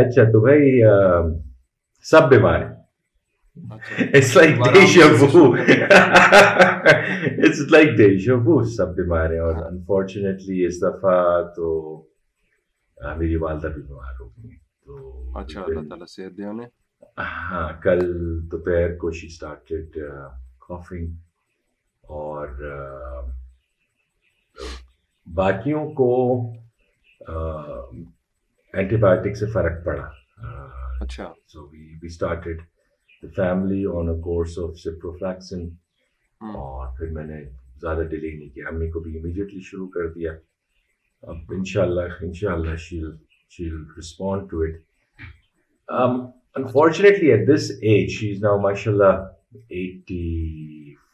اچھا تو بھائی سب بیمار ہیں اٹس لائک دیش ابو اٹس لائک دیش ابو سب بیمار ہیں اور انفارچونیٹلی اس دفعہ تو میری والدہ بھی بیمار ہو گئی تو اچھا اللہ تعالیٰ صحت دیا ہاں کل دوپہر کو شی اسٹارٹیڈ کافنگ اور باقیوں کو اینٹی بایوٹک سے فرق پڑا اچھا so we we started the family on a course of ciprofloxacin اور پھر میں نے زیادہ ڈیلے نہیں کیا امی کو بھی امیڈیٹلی شروع کر دیا اب ان شاء اللہ ان شاء اللہ she'll she'll respond to it unfortunately at this age she is now ماشاء اللہ eighty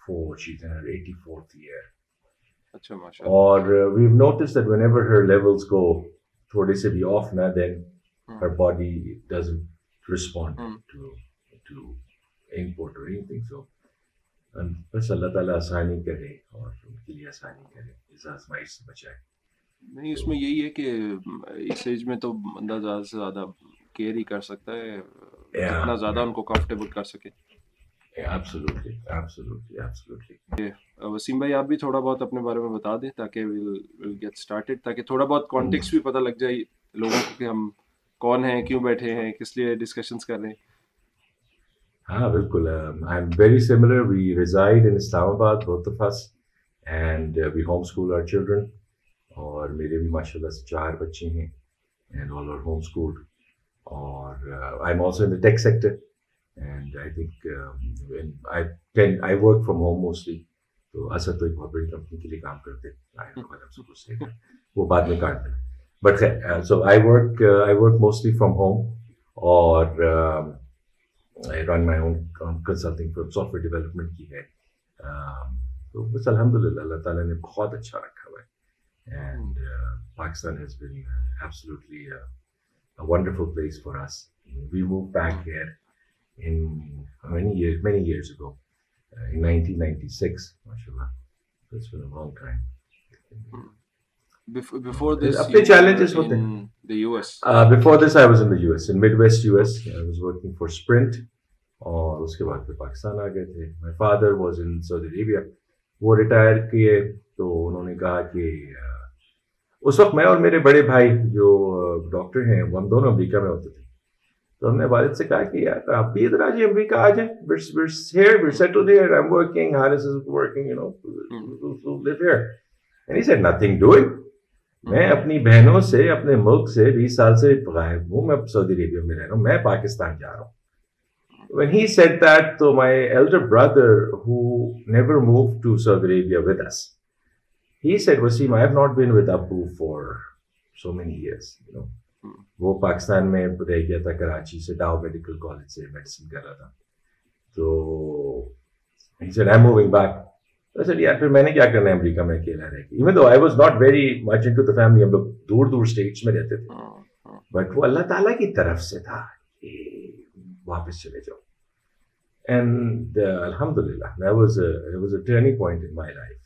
four she is eighty fourth year اور we notice that whenever her levels go تھوڑے سے بھی آف نہ then her body does respond بس اللہ تعالیٰ آسانی کرے اور ان کے لیے آسانی کرے اس آزمائی سے بچائے نہیں اس میں یہی ہے کہ اس ایج میں تو بندہ زیادہ سے زیادہ کیئر ہی کر سکتا ہے اتنا زیادہ ان کو کمفرٹیبل کر سکے Absolutely, absolutely, absolutely. وسیم بھائی آپ بھی تھوڑا بہت اپنے بارے میں بتا دیں تاکہ we'll get started تاکہ تھوڑا بہت کانٹیکس بھی پتہ لگ جائے لوگوں کو کہ ہم کون ہیں کیوں بیٹھے ہیں کس لیے ڈسکشنز کر رہے ہیں ہاں بالکل I am very similar we reside in Islamabad بہت فس and we home school our children اور میرے بھی ماشاء اللہ سے چار بچے ہیں and all are home school اور I am also in the tech sector and I think I work from home mostly تو ایسا تو ایک بہت بڑی کمپنی کے لیے کام کرتے وہ بعد میں کاٹ دیں but so I work I work mostly from home اور I run my own consulting firm software development کی ہے تو بس الحمد للہ اللہ تعالیٰ نے بہت اچھا رکھا ہوا ہے and Pakistan has been absolutely wonderful place for us we move back here اس کے بعد پاکستان آ گئے تھے وہ ریٹائر کیے تو انہوں نے کہا کہ اس وقت میں اور میرے بڑے بھائی جو ڈاکٹر ہیں وہ ہم دونوں امریکہ میں ہوتے تھے تو ہم نے والد سے کہا کہ یار آپ بھی ادھر آ آ جائیں جائیں امریکہ میں اپنی بہنوں سے اپنے ملک سے بیس سال سے غائب ہوں میں سعودی عربیہ میں رہ رہا ہوں میں پاکستان جا رہا ہوں سعودی عربیہ ود ایس ہی وہ پاکستان میں رہ گیا تھا کراچی سے ڈاؤ میڈیکل کالج سے میڈیسن کر رہا تھا تو ایم موونگ بیک سر یار پھر میں نے کیا کرنا ہے امریکہ میں اکیلا رہ گیا even though I was not very much into the family ہم لوگ دور دور اسٹیٹس میں رہتے تھے بٹ ہاں، ہاں۔ وہ اللہ تعالیٰ کی طرف سے تھا کہ واپس چلے جاؤ اینڈ الحمد للہ was was a turning point in my life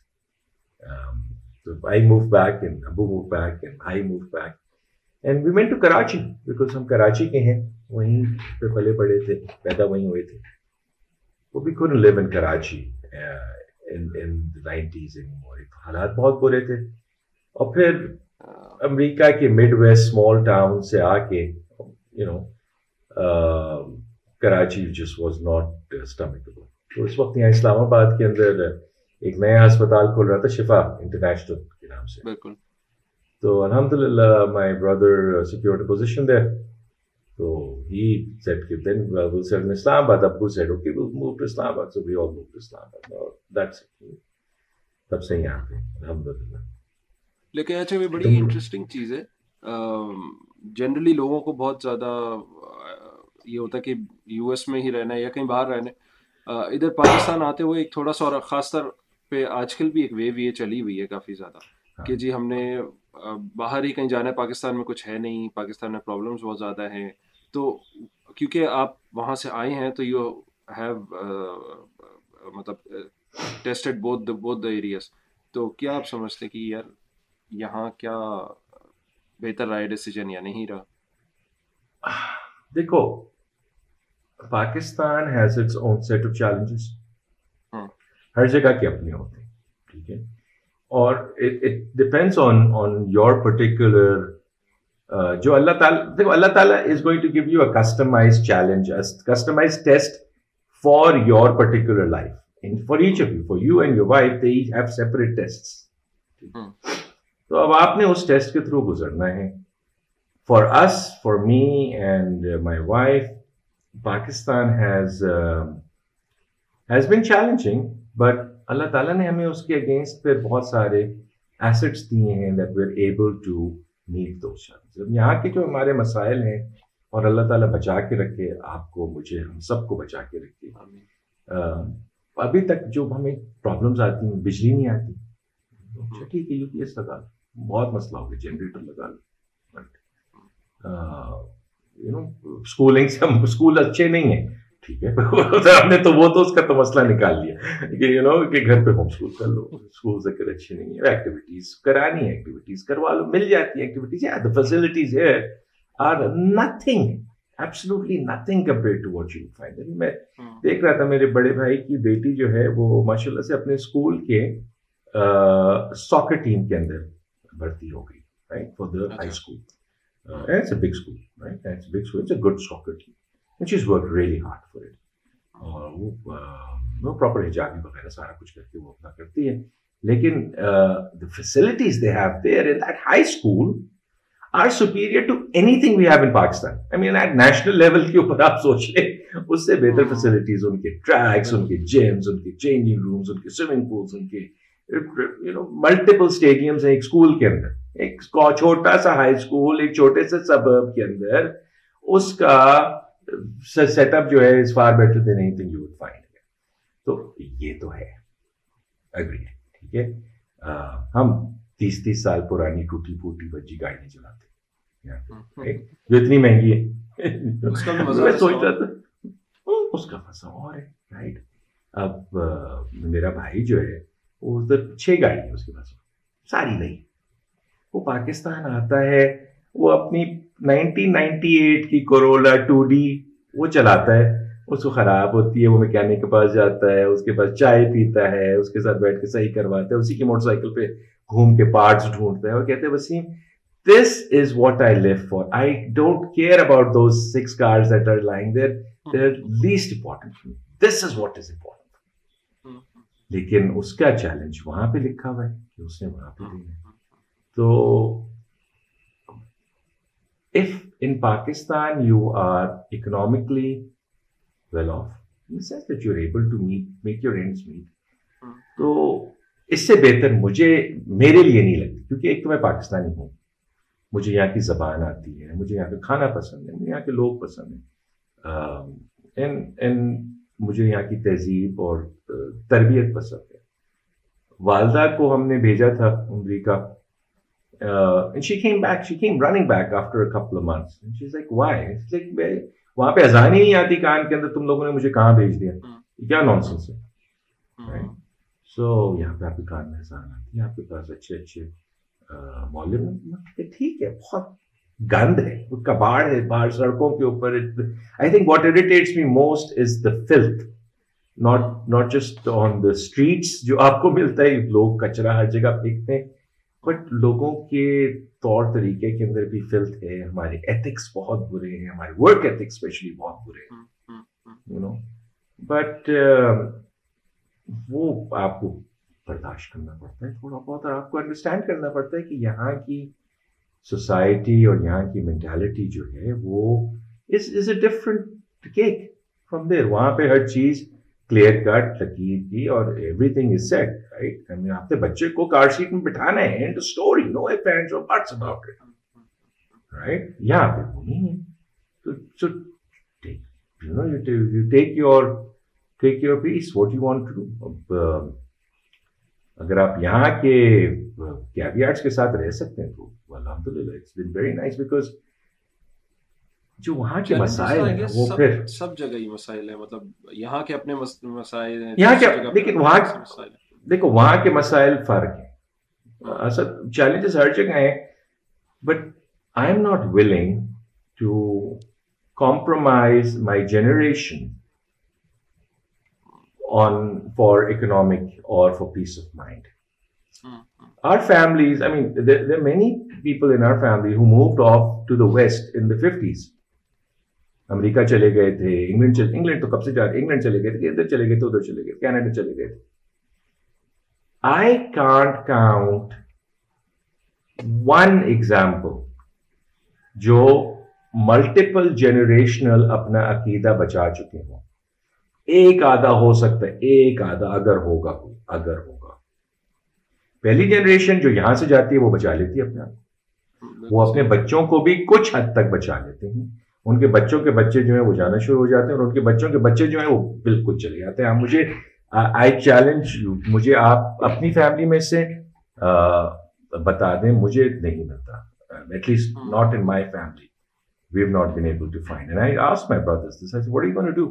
I move back and Abu move back and I move back and we main to Karachi because ہم کراچی کے ہیں وہیں پہ پلے پڑے تھے پیدا وہیں ہوئے تھے وہ بھی کون لیو ان کراچی نائنٹیز حالات بہت برے تھے اور پھر امریکہ کے مڈ ویسٹ اسمال ٹاؤن سے آ کے یو نو کراچی جس واز ناٹ اسٹمک تو اس وقت یہاں اسلام آباد کے اندر ایک نیا ہسپتال کھول رہا تھا شفا انٹرنیشنل کے نام سے بالکل تو الحمد للہ مائی برادر سیکورٹی پوزیشن دے تو ہی سیٹ سیٹ اسلام آباد سیٹ اسلام آباد سے اور اسلام آباد تب یہاں پہ لیکن اچھا یہ بڑی انٹرسٹنگ چیز ہے جنرلی لوگوں کو بہت زیادہ یہ ہوتا ہے کہ یو ایس میں ہی رہنا ہے یا کہیں باہر رہنا ہے ادھر پاکستان آتے ہوئے ایک تھوڑا سا اور خاص طور پہ آج کل بھی ایک ویو یہ چلی ہوئی ہے کافی زیادہ کہ جی ہم نے باہر ہی کہیں جانا ہے پاکستان میں کچھ ہے نہیں پاکستان میں پرابلمس بہت زیادہ ہیں تو کیونکہ آپ وہاں سے آئے ہیں تو یو ہیو مطلب ٹیسٹڈ بہت بہت دا ایریاز تو کیا آپ سمجھتے ہیں کہ یار یہاں کیا بہتر رائے ڈیسیجن یا نہیں رہا دیکھو Pakistan has its own set of challenges ہر جگہ کے اپنے ہوتے ہیں ٹھیک ہے اور it depends on on your particular جو اللہ تعالیٰ دیکھو اللہ تعالیٰ is going to give you a customize challenge customize test for your particular life for each of you for you and your wife they each have separate test تو اب آپ نے اس ٹیسٹ کے تھرو گزرنا ہے for us for me and my wife Pakistan has has been challenging but اللہ تعالیٰ نے ہمیں اس کے اگینسٹ بہت سارے ایسٹس دیے ہیں دیٹ ایبل ٹو یہاں کے جو ہمارے مسائل ہیں اور اللہ تعالیٰ بچا کے رکھے آپ کو مجھے ہم سب کو بچا کے رکھے ابھی تک جو ہمیں پرابلمس آتی ہیں بجلی نہیں آتی اچھا ٹھیک ہے یو پی ایس لگا لو بہت مسئلہ ہوگا جنریٹر لگا لو but you know school school اچھے نہیں ہیں ہم نے تو وہ تو اس کا تو مسئلہ نکال لیا کہ یو نو کہ گھر پہ ہوم اسکول کر لو اسکول ذکر اچھی نہیں ہے ایکٹیویٹیز کرانی ہے ایکٹیویٹیز کروا لو مل جاتی ہے ایکٹیویٹیز ہے فیسلٹیز ہے are nothing absolutely nothing compare to what you find میں ہاں۔ دیکھ رہا تھا میرے بڑے بھائی کی بیٹی جو ہے وہ ماشاء اللہ سے اپنے اسکول کے ساکر ٹیم کے اندر بھرتی ہو گئی right for the high school big school good soccer team and she is work really hard for it اور وہ نو پراپر حجابی وغیرہ سارا کچھ کر کے وہ اپنا کرتی ہے لیکن the facilities they have there in that high school are superior to anything we have in Pakistan I mean at national level کے اوپر آپ سوچ لیں اس سے بہتر ہاں۔ فیسلٹیز ان کے ٹریکس ان کے جمس ان کے چینجنگ رومس ان کے سوئمنگ پولس ان کے یو نو ملٹیپل اسٹیڈیمس ہیں ایک اسکول کے اندر ایک چھوٹا سا ہائی اسکول ایک چھوٹے سے سبب کے اندر اس کا سیٹ اپ جو ہے is far better than anything you would find تو یہ تو ہے اگریڈ ٹھیک ہے ہم تیس تیس سال پرانی ٹوٹی پھوٹی بجی گاڑی نہیں چلاتے جو اتنی مہنگی ہے سوچتا تھا اس کا مزہ اور ہے رائٹ اب میرا بھائی جو ہے وہ ادھر چھ گاڑی ہے اس کے پاس ساری نہیں وہ پاکستان آتا ہے وہ اپنی 1998 کی کورولا ٹو ڈی وہ چلاتا ہے اس کو خراب ہوتی ہے وہ مکینک کے پاس جاتا ہے اس کے پاس چائے پیتا ہے اس کے ساتھ بیٹھ کے صحیح کرواتا ہے اسی کی موٹر سائیکل پہ گھوم کے پارٹس ڈھونڈتا ہے اور کہتے ہیں Waseem this is what I live for I don't care about those six cars that are lying there there least important this is what is important لیکن اس کا چیلنج وہاں پہ لکھا ہوا ہے کہ اس نے وہاں پہ لینا hmm. تو پاکستان یو آر اکنامکلی ہوں یہاں کی زبان آتی ہے مجھے یہاں کا کھانا پسند ہے لوگ پسند کی تہذیب اور تربیت پسند ہے والدہ کو ہم نے بھیجا تھا امریکہ uh, and And she she came came back, back running after a couple of months. she's like, like, why? It's well, وہاں پہ اذان ہی نہیں آتی کان کے اندر تم لوگوں نے مجھے کہاں بھیج دیا کیا نان ہے ہے ہے ہے ہے ہے سو یہاں پہ آپ آپ آپ کے کے کے کان میں اذان آتی پاس اچھے اچھے مولم ٹھیک بہت گند باہر سڑکوں اوپر I think what irritates me most is the the filth not not just on streets جو کو ملتا لوگ کچرا ہر جگہ پھینکتے ہیں بٹ لوگوں کے طور طریقے کے اندر بھی فلت ہے ہمارے ایتھکس بہت برے ہیں ہمارے ورک ایتھکس اسپیشلی بہت برے ہیں یو نو بٹ وہ آپ کو برداشت کرنا پڑتا ہے تھوڑا بہت اور آپ کو انڈرسٹینڈ کرنا پڑتا ہے کہ یہاں کی سوسائٹی اور یہاں کی مینٹیلٹی جو ہے وہ is is a different cake from there وہاں پہ ہر چیز کلیئر کٹ کی اور every thing is set right ہمیں آپ نے بچے کو کارڈ شیٹ میں بٹھانا ہے and know about it right یہاں پہ وہ سکتے ہیں تو الحمد للہ it's been very nice because جو وہاں کے مسائل ہیں وہ پھر سب جگہ ہی مسائل ہیں مطلب یہاں کے اپنے مسائل ہیں یہاں کے وہاں دیکھو وہاں کے مسائل فرق ہیں اصل چیلنجز ہر جگہ ہیں but I am not willing to compromise my generation on for economic اور for peace of mind our family people in our family west in fifties America چلے گئے تھے انگلینڈ انگلینڈ تو کب سے جا انگلینڈ چلے گئے تھے ادھر چلے گئے تھے ادھر چلے گئے کینیڈا چلے گئے تھے I can't count one example جو ملٹیپل جنریشنل اپنا عقیدہ بچا چکے ہوں ایک آدھا ہو سکتا ہے ایک آدھا اگر ہوگا اگر ہوگا پہلی جنریشن جو یہاں سے جاتی ہے وہ بچا لیتی ہے اپنے آپ کو وہ اپنے بچوں کو بھی کچھ حد تک بچا لیتے ہیں ان کے بچوں کے بچے جو ہیں وہ جانا شروع ہو جاتے ہیں اور ان کے بچوں کے بچے جو ہیں وہ بالکل چلے جاتے ہیں مجھے آئی چیلنج مجھے آپ اپنی فیملی میں سے بتا دیں مجھے نہیں ملتا at least not in my family we have not been able to find and I ask my brothers this I would you gonna do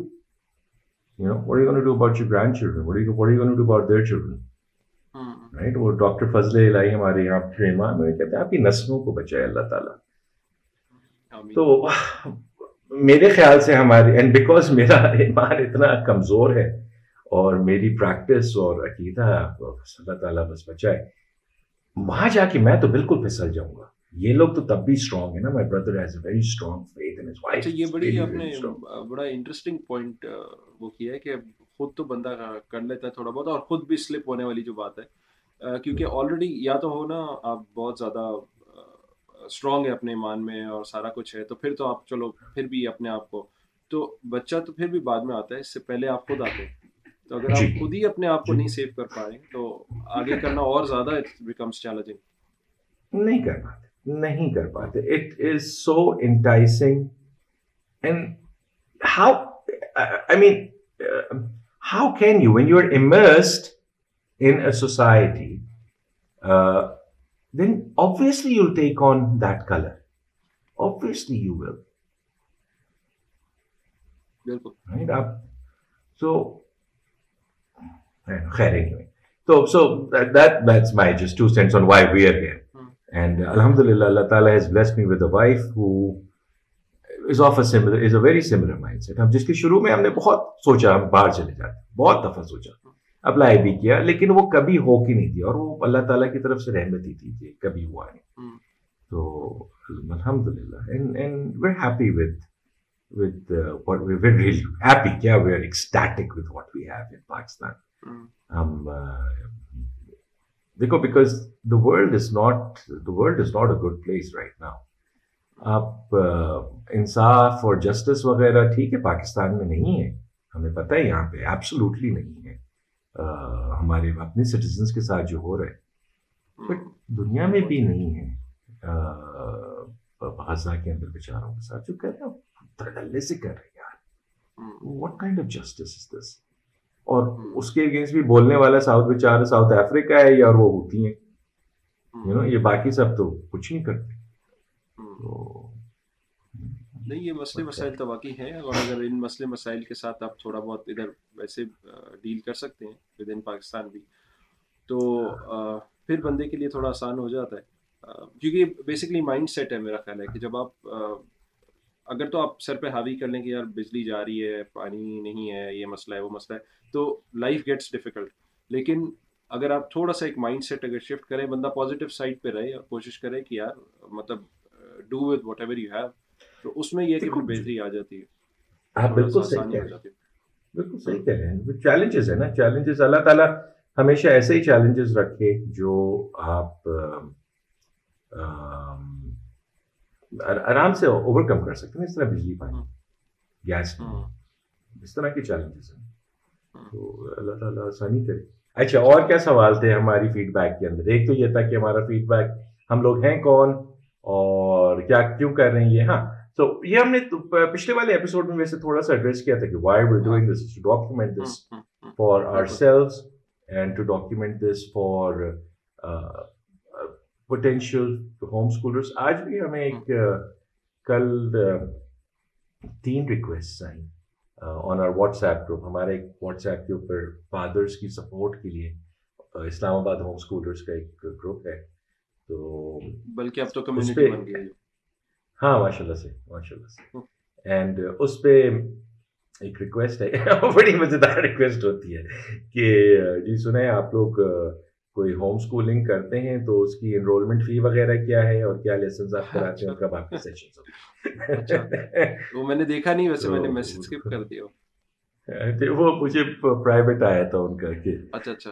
you know would you gonna do about your grandchildren would you would you gonna do about their children right وہ doctor Fazal Elahi ہمارے یہاں پریما میں کہتے ہیں آپ کی نسلوں کو بچائے اللہ تعالیٰ تو میرے خیال سے ہماری اتنا کمزور ہے اور میری پریکٹس اور عقیدہ اللہ تعالیٰ میں تو بالکل پھسل جاؤں گا یہ لوگ تو تب بھی نا اچھا یہ بڑی آپ نے بڑا انٹرسٹنگ پوائنٹ وہ کیا ہے کہ خود تو بندہ کر لیتا ہے تھوڑا بہت اور خود بھی سلپ ہونے والی جو بات ہے کیونکہ آلریڈی یا تو ہو نا آپ بہت زیادہ اسٹرانگ ہے اپنے ایمان میں اور سارا کچھ ہے تو پھر تو آپ چلو پھر بھی اپنے آپ کو تو بچہ تو پھر بھی بعد میں آتا ہے اس سے پہلے آپ خود آتے ہیں تو اگر آپ جی۔ خود ہی اپنے آپ کو جی۔ نہیں سیو کر پائیں تو آگے کرنا اور زیادہ بیکمس چیلنجنگ نہیں کر پاتے نہیں کر پاتے it is so enticing how I mean how can you when you are immersed in society جس کے شروع میں ہم نے بہت سوچا ہم باہر چلے جاتے بہت دفعہ سوچا اپلائی بھی کیا لیکن وہ کبھی ہو کی نہیں تھی اور وہ اللہ تعالیٰ کی طرف سے رحمت ہی تھی کبھی ہوا نہیں تو الحمد للہ ہیپی وتھ وتھ وی ویلپیٹک دیکھو because good place right now آپ انصاف اور جسٹس وغیرہ ٹھیک ہے پاکستان میں نہیں ہے ہمیں پتہ ہے یہاں پہ ایبسلوٹلی نہیں ہے ہمارے اپنے سٹیزنس کے ساتھ جو ہو رہے بٹ دنیا میں بھی نہیں ہے غزہ کے اندر بیچاروں کے ساتھ جو کر رہے ہیں دھڑلے سے کر رہے ہیں یار what kind of justice is this اور اس کے اگینسٹ بھی بولنے والا ساؤتھ بیچار ساؤتھ افریقہ ہے یا وہ ہوتی ہیں یو نو یہ باقی سب تو کچھ نہیں کرتے تو نہیں یہ مسئلے مسائل تو واقعی ہیں اور اگر ان مسئلے مسائل کے ساتھ آپ تھوڑا بہت ادھر ویسے ڈیل کر سکتے ہیں ود ان پاکستان بھی تو پھر بندے کے لیے تھوڑا آسان ہو جاتا ہے کیونکہ بیسکلی مائنڈ سیٹ ہے میرا خیال ہے کہ جب آپ اگر تو آپ سر پہ حاوی کر لیں کہ یار بجلی جا رہی ہے پانی نہیں ہے یہ مسئلہ ہے وہ مسئلہ ہے تو لائف گیٹس ڈیفیکلٹ لیکن اگر آپ تھوڑا سا ایک مائنڈ سیٹ اگر شفٹ کریں بندہ پازیٹیو سائڈ پہ رہے اور کوشش کرے کہ یار مطلب do with whatever you have تو اس میں یہ کہ بہتری آ جاتی ہے آپ ہاں، بالکل صحیح ہیں بالکل صحیح کہہ رہے ہیں چیلنجز چیلنجز ہیں نا اللہ تعالیٰ ہمیشہ ایسے ہی چیلنجز رکھے جو آپ آرام سے اوور کم کر سکتے ہیں اس طرح بجلی پانی گیس ہاں۔ ہاں۔ اس طرح کے چیلنجز ہیں تو اللہ تعالیٰ آسانی کرے اچھا اور کیا سوال تھے ہماری فیڈ بیک کے اندر ایک تو یہ تھا کہ ہمارا فیڈ بیک ہم لوگ ہیں کون اور کیا کیوں کر رہے ہیں یہ ہاں سو یہ ہم نے ہمارے سپورٹ کے لیے uh, اسلام آباد ہوم کا ایک گروپ ہے تو ہاں ماشاء اللہ سے ماشاء اللہ سے اینڈ ہاں۔ اس پہ ایک ریکویسٹ ہے بڑی مزیدار ریکویسٹ ہوتی ہے کہ جی سنیں آپ لوگ کوئی ہوم اسکولنگ کرتے ہیں تو اس کی انرولمنٹ فی وغیرہ کیا ہے اور کیا لیسنز آپ ہاں، کراتے ہیں اچھا۔ کب آپ کے سیشن اچھا۔ وہ میں نے دیکھا نہیں ویسے میں نے میسج اسکپ کر دیا وہ مجھے پرائیویٹ آیا تھا ان کا کہ اچھا اچھا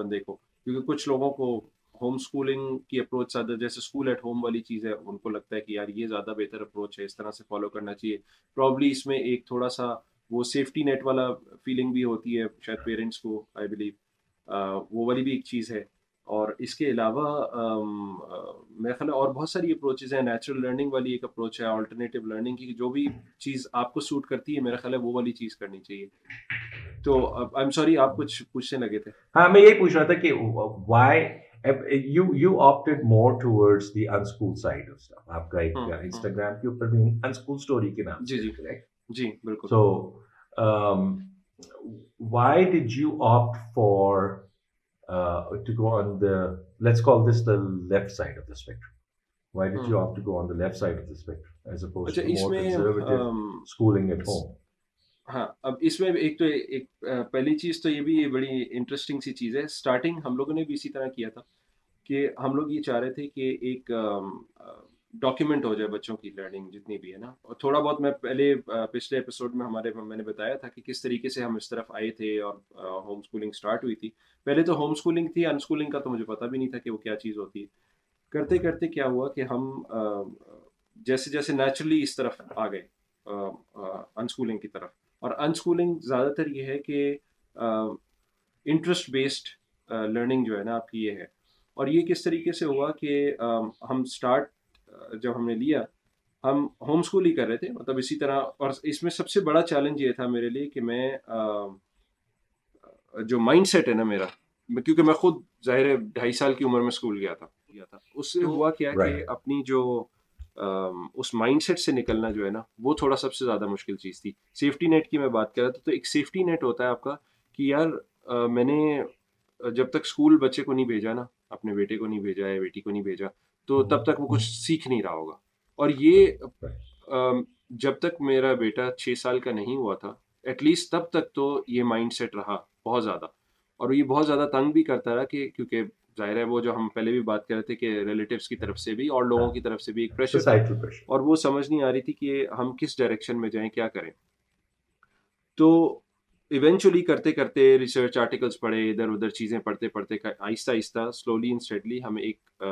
بندے کو کیونکہ کچھ لوگوں کو ہوم اسکولنگ کی اپروچ زیادہ جیسے اسکول ایٹ ہوم والی چیز ہے ان کو لگتا ہے کہ یار یہ زیادہ بہتر اپروچ ہے اس طرح سے فالو کرنا چاہیے پرابلی اس میں ایک تھوڑا سا وہ سیفٹی نیٹ والا فیلنگ بھی ہوتی ہے شاید پیرنٹس کو آئی بلیو وہ والی بھی ایک چیز ہے اور اس کے علاوہ خیال اور بہت ساری اپروچز ہیں نیچرل لرننگ والی ایک اپروچ ہے آلٹرنیٹیو لرننگ کی جو بھی چیز آپ کو سوٹ کرتی ہے ہے میرا خیال وہ والی چیز کرنی چاہیے تو آئی ایم سوری آپ کچھ پوچھنے لگے تھے ہاں میں یہی پوچھ رہا تھا کہ انسٹاگرام کے نام جی جی why did you opt for پہلی چیز تو یہ بھی بڑی انٹرسٹنگ سی چیز ہے ڈاکیومنٹ ہو جائے بچوں کی لرننگ جتنی بھی ہے نا اور تھوڑا بہت میں پہلے پچھلے اپیسوڈ میں ہمارے میں نے بتایا تھا کہ کس طریقے سے ہم اس طرف آئے تھے اور ہوم اسکولنگ اسٹارٹ ہوئی تھی پہلے تو ہوم اسکولنگ تھی ان اسکولنگ کا تو مجھے پتا بھی نہیں تھا کہ وہ کیا چیز ہوتی ہے کرتے کرتے کیا ہوا کہ ہم جیسے جیسے نیچرلی اس طرف آ گئے ان اسکولنگ کی طرف اور ان اسکولنگ زیادہ تر یہ ہے کہ انٹرسٹ بیسڈ لرننگ جو ہے نا آپ کی یہ ہے اور یہ کس طریقے سے ہوا کہ ہم اسٹارٹ جب ہم نے لیا ہم ہوم اسکول ہی کر رہے تھے مطلب اسی طرح اور اس میں سب سے بڑا چیلنج یہ تھا میرے لیے کہ میں جو مائنڈ سیٹ ہے نا میرا کیونکہ میں خود ظاہر ہے ڈھائی سال کی عمر میں اسکول گیا گیا تھا تھا اس سے ہوا کیا کہ اپنی جو اس مائنڈ سیٹ سے نکلنا جو ہے نا وہ تھوڑا سب سے زیادہ مشکل چیز تھی سیفٹی نیٹ کی میں بات کر رہا تھا تو ایک سیفٹی نیٹ ہوتا ہے آپ کا کہ یار میں نے جب تک اسکول بچے کو نہیں بھیجا نا اپنے بیٹے کو نہیں بھیجا یا بیٹی کو نہیں بھیجا تو ہاں۔ تب تک وہ کچھ سیکھ نہیں رہا ہوگا اور یہ جب تک میرا بیٹا چھ سال کا نہیں ہوا تھا ایٹ لیسٹ تب تک تو یہ مائنڈ سیٹ رہا بہت زیادہ اور یہ بہت زیادہ تنگ بھی کرتا رہا کہ کیونکہ ظاہر ہے وہ جو ہم پہلے بھی بات کر رہے تھے کہ ریلیٹیوس کی طرف سے بھی اور لوگوں ہاں۔ کی طرف سے بھی ایک پریشر اور وہ سمجھ نہیں آ رہی تھی کہ ہم کس ڈائریکشن میں جائیں کیا کریں تو ایونچولی کرتے کرتے ریسرچ آرٹیکلس پڑھے ادھر ادھر چیزیں پڑھتے پڑھتے آہستہ آہستہ سلولی اینڈ اسٹڈلی ہم ایک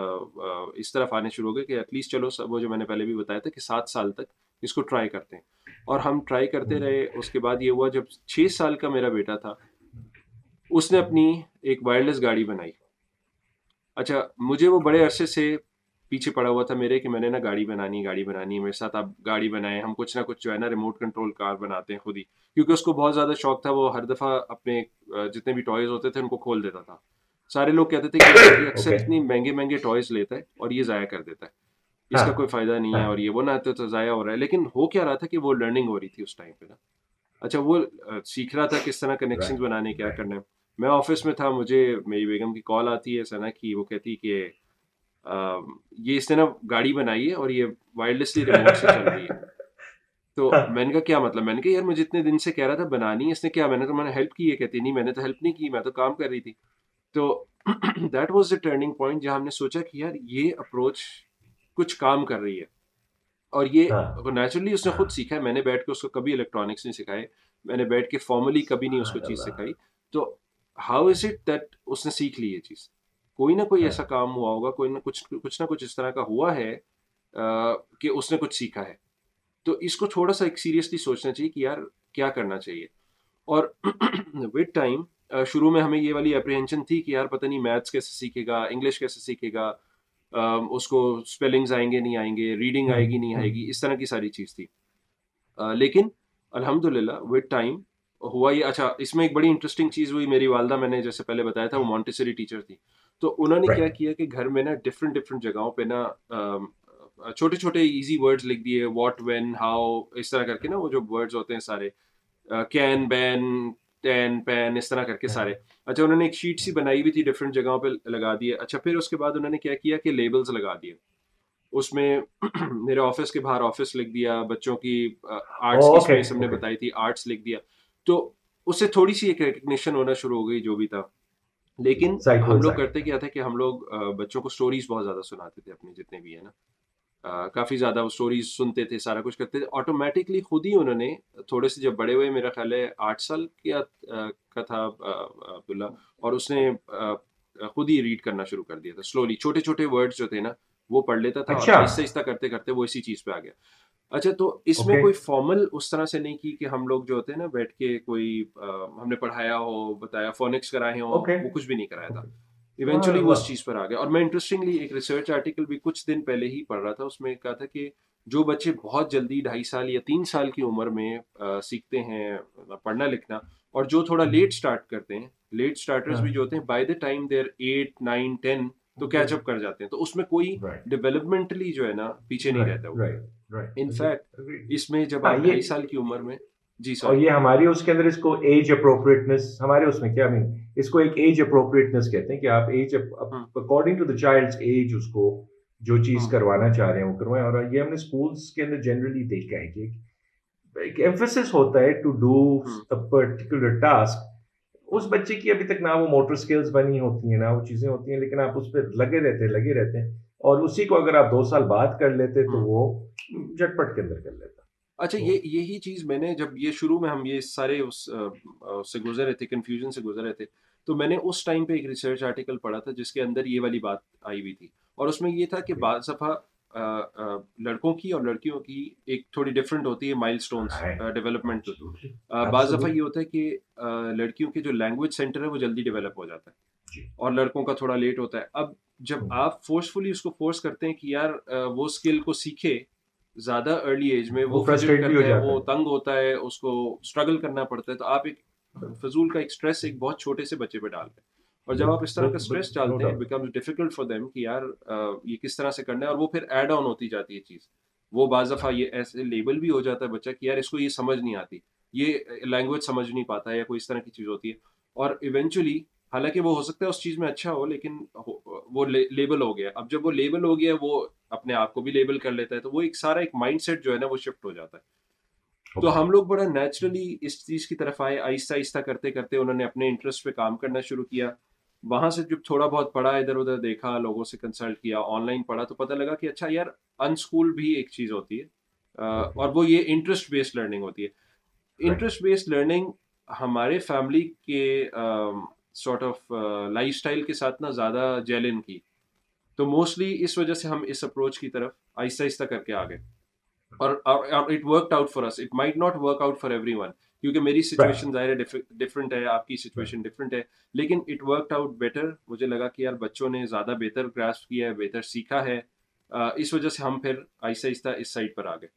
اس طرف آنے شروع ہو گئے کہ ایٹ لیسٹ چلو وہ جو میں نے پہلے بھی بتایا تھا کہ سات سال تک اس کو ٹرائی کرتے ہیں اور ہم ٹرائی کرتے رہے اس کے بعد یہ ہوا جب چھ سال کا میرا بیٹا تھا اس نے اپنی ایک وائرلیس گاڑی بنائی اچھا مجھے وہ بڑے عرصے سے پیچھے پڑا ہوا تھا میرے کہ میں نے نا گاڑی بنانی ہے گاڑی بنانی ہے میرے ساتھ آپ گاڑی بنائیں ہم کچھ نہ کچھ جو ہے نا ریموٹ کنٹرول کار بناتے ہیں خود ہی کیونکہ اس کو بہت زیادہ شوق تھا وہ ہر دفعہ اپنے جتنے بھی ٹوائز ہوتے تھے ان کو کھول دیتا تھا سارے لوگ کہتے تھے کہ اکثر اتنی مہنگے مہنگے ٹوائز لیتا ہے اور یہ ضائع کر دیتا ہے اس ہاں۔ کا کوئی فائدہ نہیں ہے ہاں۔ اور یہ وہ نہ تو ضائع ہو رہا ہے لیکن ہو کیا رہا تھا کہ وہ لرننگ ہو رہی تھی اس ٹائم پہ نا اچھا وہ سیکھ رہا تھا کس طرح کنیکشن بنانے کیا کرنا ہے میں آفس میں تھا مجھے میری بیگم کی کال آتی ہے سنا کی وہ کہتی کہ یہ اس نے نا گاڑی بنائی ہے اور یہ وائرلیسلی ریموٹ سے چل رہی ہے تو ہاں۔ میں نے کہا کیا مطلب میں نے کہا یار مجھے اتنے دن سے کہہ رہا تھا بنانی ہے اس نے کیا میں نے تو میں نے ہیلپ کی ہے کہتی نہیں میں نے تو ہیلپ نہیں کی میں تو کام کر رہی تھی تو that was the turning point جہاں ہم نے سوچا کہ یار یہ اپروچ کچھ کام کر رہی ہے اور یہ نیچرلی ہاں۔ اس نے خود سیکھا ہے میں نے بیٹھ کے اس کو کبھی الیکٹرانکس نہیں سکھائے میں نے بیٹھ کے فارملی کبھی نہیں اس کو چیز سکھائی تو ہاؤ از اٹ دیٹ اس نے سیکھ لی یہ چیز کوئی نہ کوئی ہاں۔ ایسا کام ہوا ہوگا کوئی نہ کچھ کچھ نہ کچھ اس طرح کا ہوا ہے کہ اس نے کچھ سیکھا ہے تو اس کو تھوڑا سا ایک سیریسلی سوچنا چاہیے کہ یار کیا کرنا چاہیے اور وتھ ٹائم شروع میں ہمیں یہ والی اپریہنشن تھی کہ یار پتہ نہیں میتھس کیسے سیکھے گا انگلش کیسے سیکھے گا اس کو اسپیلنگس آئیں گے نہیں آئیں گے ریڈنگ ہاں، آئے گی نہیں ہاں۔ آئے گی اس طرح کی ساری چیز تھی لیکن الحمد للہ وتھ ٹائم ہوا یہ اچھا اس میں ایک بڑی انٹرسٹنگ چیز ہوئی میری والدہ میں نے جیسے پہلے بتایا تھا وہ مونٹیسری ٹیچر تھی تو انہوں نے کیا کیا کہ گھر میں نا ڈفرینٹ ڈفرنٹ جگہوں پہ نا چھوٹے چھوٹے ایزی ورڈ لکھ دیے واٹ وین ہاؤ اس طرح کر کے نا وہ جو ہوتے ہیں سارے کین بین ٹین پین اس طرح کر کے سارے اچھا انہوں نے ایک شیٹ سی بنائی ہوئی تھی ڈفرینٹ جگہوں پہ لگا دیے اچھا پھر اس کے بعد انہوں نے کیا کیا کہ لیبلس لگا دیے اس میں میرے آفس کے باہر آفس لکھ دیا بچوں کی آرٹس oh, کی ہم نے بتائی تھی آرٹس لکھ دیا تو اس سے تھوڑی سی ایک ریکگنیشن ہونا شروع ہو گئی جو بھی تھا لیکن ہم لوگ کرتے کیا تھا کہ ہم لوگ بچوں کو اسٹوریز بہت زیادہ سناتے تھے اپنے جتنے بھی ہیں نا کافی زیادہ وہ اسٹوریز سنتے تھے سارا کچھ کرتے تھے آٹومیٹکلی خود ہی انہوں نے تھوڑے سے جب بڑے ہوئے میرا خیال ہے آٹھ سال کیا کا تھا عبداللہ اور اس نے خود ہی ریڈ کرنا شروع کر دیا تھا سلولی چھوٹے چھوٹے ورڈز جو تھے نا وہ پڑھ لیتا تھا اچھا۔ آہستہ آہستہ کرتے کرتے وہ اسی چیز پہ آ گیا اچھا تو اس میں کوئی فارمل اس طرح سے نہیں کی کہ ہم لوگ جو ہوتے ہیں نا بیٹھ کے کوئی ہم نے پڑھایا ہو بتایا فونکس کرائے وہ کچھ بھی نہیں کرایا تھا ایونچولی وہ اس چیز پر آ گیا اور میں میں انٹرسٹنگلی ایک ریسرچ آرٹیکل بھی کچھ دن پہلے ہی پڑھ رہا تھا تھا اس کہا کہ جو بچے بہت جلدی ڈھائی سال یا تین سال کی عمر میں سیکھتے ہیں مطلب پڑھنا لکھنا اور جو تھوڑا لیٹ hmm. اسٹارٹ کرتے ہیں لیٹ اسٹارٹرس بھی hmm. جو ہوتے ہیں by the time they're at nine ten تو کیچ اپ hmm. کر جاتے ہیں تو اس میں کوئی ڈیولپمنٹلی جو ہے نا پیچھے نہیں رہتا وہ جو چیز ہاں۔ کروانا چاہ رہے ہیں وہ کروائیں اور یہ ہم نے اسکولس کے اندر جنرلی دیکھا ہے کہ ایک ہوتا ہے ٹو ڈو پرٹیکولر ٹاسک اس بچے کی ابھی تک نہ وہ چیزیں ہوتی ہیں لیکن آپ اس پہ لگے رہتے ہیں لگے رہتے ہیں اور اسی کو اگر آپ دو سال بعد کر لیتے تو وہ جٹ پٹ کے اندر کر لیتا اچھا یہ یہی چیز میں نے جب یہ شروع میں ہم یہ سارے اس سے گزر رہے تھے کنفیوژن سے گزر رہے تھے تو میں نے اس ٹائم پہ ایک ریسرچ آرٹیکل پڑھا تھا جس کے اندر یہ والی بات آئی ہوئی تھی اور اس میں یہ تھا کہ جی۔ بعض دفعہ لڑکوں کی اور لڑکیوں کی ایک تھوڑی ڈفرینٹ ہوتی ہے مائل اسٹونس ڈیولپمنٹ بعض دفعہ یہ ہوتا ہے کہ لڑکیوں کے جو لینگویج سینٹر ہے وہ جلدی ڈیولپ ہو جاتا ہے جی۔ اور لڑکوں کا تھوڑا لیٹ ہوتا ہے اب جب آپ فورسفلی اس کو فورس کرتے ہیں کہ یار وہ اسکل کو سیکھے زیادہ ارلی ایج میں وہ تنگ ہوتا ہے اس کو اسٹرگل کرنا پڑتا ہے تو آپ ایک فضول کا ایک اسٹریس ایک بہت چھوٹے سے بچے پہ ڈالتے ہیں اور جب آپ اس طرح کا اسٹریس ڈالتے ہیں ڈیفیکلٹ فار دیم کہ یار یہ کس طرح سے کرنا ہے اور وہ پھر ایڈ آن ہوتی جاتی ہے چیز وہ بعض دفعہ یہ ایسے لیبل بھی ہو جاتا ہے بچہ کہ یار اس کو یہ سمجھ نہیں آتی یہ لینگویج سمجھ نہیں پاتا ہے یا کوئی اس طرح کی چیز ہوتی ہے اور ایونچولی حالانکہ وہ ہو سکتا ہے اس چیز میں اچھا ہو لیکن وہ لیبل ہو گیا اب جب وہ لیبل ہو گیا وہ اپنے آپ کو بھی لیبل کر لیتا ہے تو وہ ایک ایک سارا مائنڈ سیٹ جو ہے نا وہ شفٹ ہو جاتا ہے تو ہم لوگ بڑا نیچرلی اس چیز کی طرف آئے آہستہ آہستہ کرتے کرتے انہوں نے اپنے انٹرسٹ پہ کام کرنا شروع کیا وہاں سے جب تھوڑا بہت پڑھا ادھر ادھر دیکھا لوگوں سے کنسلٹ کیا آن لائن پڑھا تو پتہ لگا کہ اچھا یار ان اسکول بھی ایک چیز ہوتی ہے اور وہ یہ انٹرسٹ بیسڈ لرننگ ہوتی ہے انٹرسٹ بیسڈ لرننگ ہمارے فیملی کے سارٹ آف لائف اسٹائل کے ساتھ نا زیادہ جیلن کی تو موسٹلی اس وجہ سے ہم اس اپروچ کی طرف آہستہ آہستہ کر کے آ گئے اور it work out for it might not work out for everyone کیونکہ میری سچویشن ظاہر ہے ڈفرینٹ ہے آپ کی سچویشن ڈفرینٹ ہے لیکن اٹ ورک آؤٹ بیٹر مجھے لگا کہ یار بچوں نے زیادہ بہتر گراسپ کیا ہے بہتر سیکھا ہے اس وجہ سے ہم پھر آہستہ آہستہ اس سائڈ پر آ گئے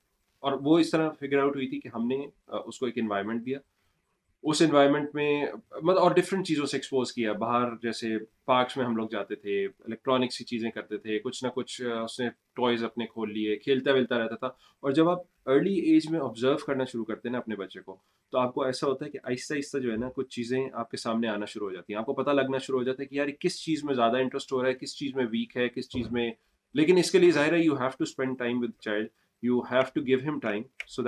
اور وہ اس طرح فگر آؤٹ ہوئی تھی کہ ہم نے اس کو ایک انوائرمنٹ دیا اس انوائرمنٹ میں مطلب اور ڈفرینٹ چیزوں سے ایکسپوز کیا باہر جیسے پارکس میں ہم لوگ جاتے تھے الیکٹرانکس کی چیزیں کرتے تھے کچھ نہ کچھ اس نے ٹوائز اپنے کھول لیے کھیلتا ویلتا رہتا تھا اور جب آپ ارلی ایج میں آبزرو کرنا شروع کرتے ہیں نا اپنے بچے کو تو آپ کو ایسا ہوتا ہے کہ آہستہ آہستہ جو ہے نا کچھ چیزیں آپ کے سامنے آنا شروع ہو جاتی ہیں آپ کو پتہ لگنا شروع ہو جاتا ہے کہ یار کس چیز میں زیادہ انٹرسٹ ہو رہا ہے کس چیز میں ویک ہے کس چیز میں لیکن اس کے لیے ظاہر ہے you have to spend time with child basis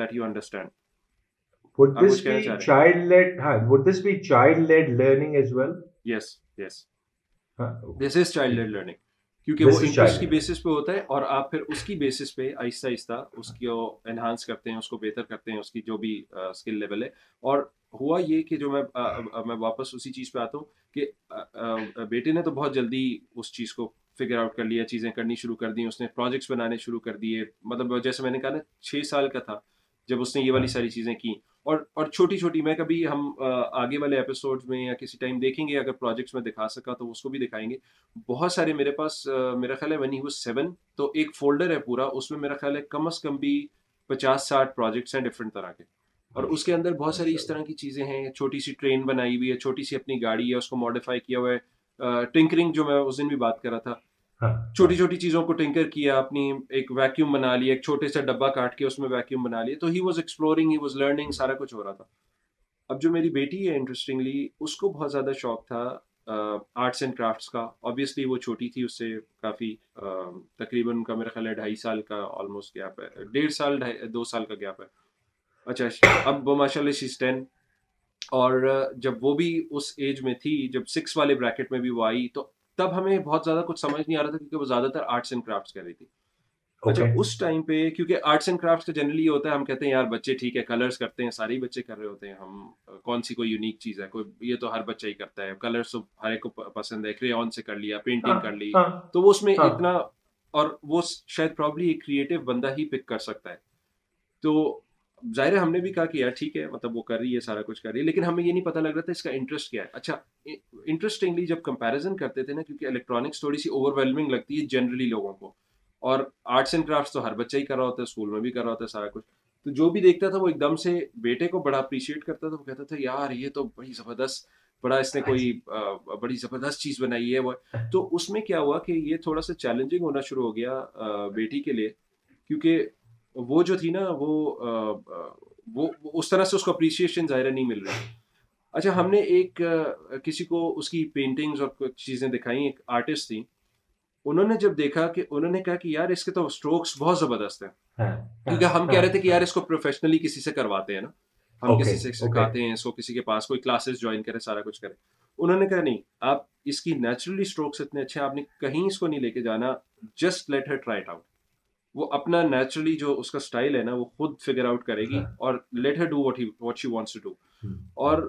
پہ ہوتا ہے اور آپ اس کی بیسس پہ آہستہ آہستہ بہتر کرتے ہیں اس کی جو بھی جو میں واپس پہ آتا ہوں کہ بیٹے نے تو بہت جلدی اس چیز کو فگر آؤٹ کر لیا چیزیں کرنی شروع کر دی اس نے پروجیکٹس بنانے شروع کر دیے مطلب جیسے میں نے کہا نا چھ سال کا تھا جب اس نے یہ والی ہاں۔ ساری چیزیں کی اور اور چھوٹی چھوٹی میں کبھی ہم آگے والے ایپیسوڈ میں یا کسی ٹائم دیکھیں گے اگر پروجیکٹس میں دکھا سکا تو اس کو بھی دکھائیں گے بہت سارے میرے پاس میرا خیال ہے ونی ہو سیون تو ایک فولڈر ہے پورا اس میں میرا خیال ہے کم از کم بھی پچاس ساٹھ پروجیکٹس ہیں ڈفرینٹ طرح کے اور اس کے اندر بہت ساری اچھا۔ اس طرح کی چیزیں ہیں چھوٹی سی ٹرین بنائی ہوئی ہے چھوٹی سی اپنی گاڑی ہے اس کو ماڈیفائی کیا ہوا ہے ٹنکرنگ جو میں اس دن بھی بات کرا تھا ہاں۔ چھوٹی چھوٹی چیزوں کو ٹنکر کیا اپنی ایک ویکیوم بنا لیا ایک چھوٹے سا ڈبا کاٹ کے اس میں ویکیوم بنا لیا تو he he was was exploring learning سارا کچھ ہو رہا تھا اب جو میری بیٹی ہے انٹرسٹنگلی اس کو بہت زیادہ شوق تھا آرٹس اینڈ کرافٹس کا آبویسلی وہ چھوٹی تھی اس سے کافی تقریباً کا میرا خیال ہے ڈھائی سال کا آلموسٹ گیپ ہے ڈیڑھ سال دو سال کا گیپ ہے اچھا اچھا اب وہ ماشاء اللہ سسٹین اور جب وہ بھی اس ایج میں تھی جب سکس والے بریکٹ میں بھی وہ آئی تو تب ہمیں بہت زیادہ کچھ سمجھ نہیں آ رہا تھا کیونکہ وہ زیادہ تر آرٹس اینڈ کرافٹس کر رہی تھی اچھا اس ٹائم پہ کیونکہ آرٹس اینڈ کرافٹس کا جنرلی ہوتا ہے ہم کہتے ہیں یار بچے ٹھیک ہے کلرس کرتے ہیں سارے ہی بچے کر رہے ہوتے ہیں ہم کون سی کوئی یونیک چیز ہے کوئی یہ تو ہر بچہ ہی کرتا ہے کلرس تو ہر ایک کو پسند ہے کریون سے کر لیا پینٹنگ ہاں، کر لی ہاں، تو وہ اس میں ہاں۔ اتنا اور وہ شاید پرابلی ایک کریٹو بندہ ہی پک کر سکتا ہے تو ظاہر ہے ہم نے بھی کہا کہ یار ٹھیک ہے مطلب وہ کر رہی ہے سارا کچھ کر رہی ہے لیکن ہمیں یہ نہیں پتہ لگ رہا تھا اس کا انٹرسٹ کیا ہے اچھا انٹرسٹنگلی جب کمپیریزن کرتے تھے نا کیونکہ الیکٹرانکس تھوڑی سی اوور ویلمنگ لگتی ہے جنرلی لوگوں کو اور آرٹس اینڈ کرافٹس تو ہر بچہ ہی کر رہا ہوتا ہے اسکول میں بھی کر رہا ہوتا ہے سارا کچھ تو جو بھی دیکھتا تھا وہ ایک دم سے بیٹے کو بڑا اپریشیٹ کرتا تھا وہ کہتا تھا یار یہ تو بڑی زبردست بڑا اس نے ہاں کوئی جی۔ بڑی زبردست چیز بنائی ہے وہ تو اس میں کیا ہوا کہ یہ تھوڑا سا چیلنجنگ ہونا شروع ہو گیا بیٹی کے لیے کیونکہ وہ جو تھی نا وہ اس طرح سے اس کو اپریشیشن ظاہر نہیں مل رہا اچھا ہم نے ایک کسی کو اس کی پینٹنگز اور چیزیں دکھائی ایک آرٹسٹ تھیں انہوں نے جب دیکھا کہ انہوں نے کہا کہ یار اس کے تو اسٹروکس بہت زبردست ہیں ہاں، کیونکہ ہم ہاں، کہہ رہے تھے کہ ہاں۔ یار اس کو پروفیشنلی کسی سے کرواتے ہیں نا ہم کسی سے سکھاتے ہیں اس کو کسی کے پاس کوئی کلاسز جوائن کرے سارا کچھ کرے انہوں نے کہا نہیں آپ اس کی نیچرلی اسٹروکس اتنے اچھے ہیں آپ نے کہیں اس کو نہیں لے کے جانا just let her try it out وہ اپنا نیچرلی جو اس کا اسٹائل ہے نا وہ خود فگر آؤٹ کرے گی ہاں۔ اور let her do what he what she wants to do اور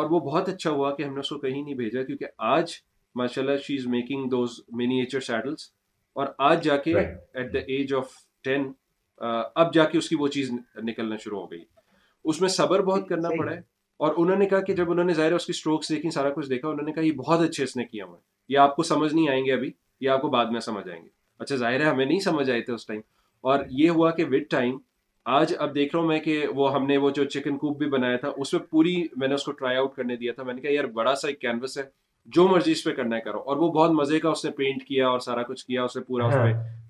اور وہ بہت اچھا ہوا کہ ہم نے اس کو کہیں نہیں بھیجا کیونکہ آج ماشاء اللہ she is making those miniature saddles اور آج جا کے at the age of ten اب جا کے اس کی وہ چیز نکلنا شروع ہو گئی اس میں صبر بہت کرنا پڑا ہے اور انہوں نے کہا کہ جب انہوں نے ظاہر اس کی اسٹروکس دیکھی سارا کچھ دیکھا انہوں نے کہا یہ بہت اچھے اس نے کیا ہوا ہے یہ آپ کو سمجھ نہیں آئیں گے ابھی یہ آپ کو بعد میں سمجھ آئیں گے اچھا ظاہر ہے ہمیں نہیں سمجھ آئے تھے اس ٹائم اور یہ ہوا کہ ٹائم آج اب دیکھ رہا ہوں میں کہ وہ ہم نے وہ جو چکن کوپ بھی بنایا تھا اس پہ پوری میں نے اس کو ٹرائی آؤٹ کرنے دیا تھا میں نے کہا یار بڑا سا ایک کینوس ہے جو مرضی اس پہ کرنا ہے کرو اور وہ بہت مزے کا اس نے پینٹ کیا اور سارا کچھ کیا اس اس نے پورا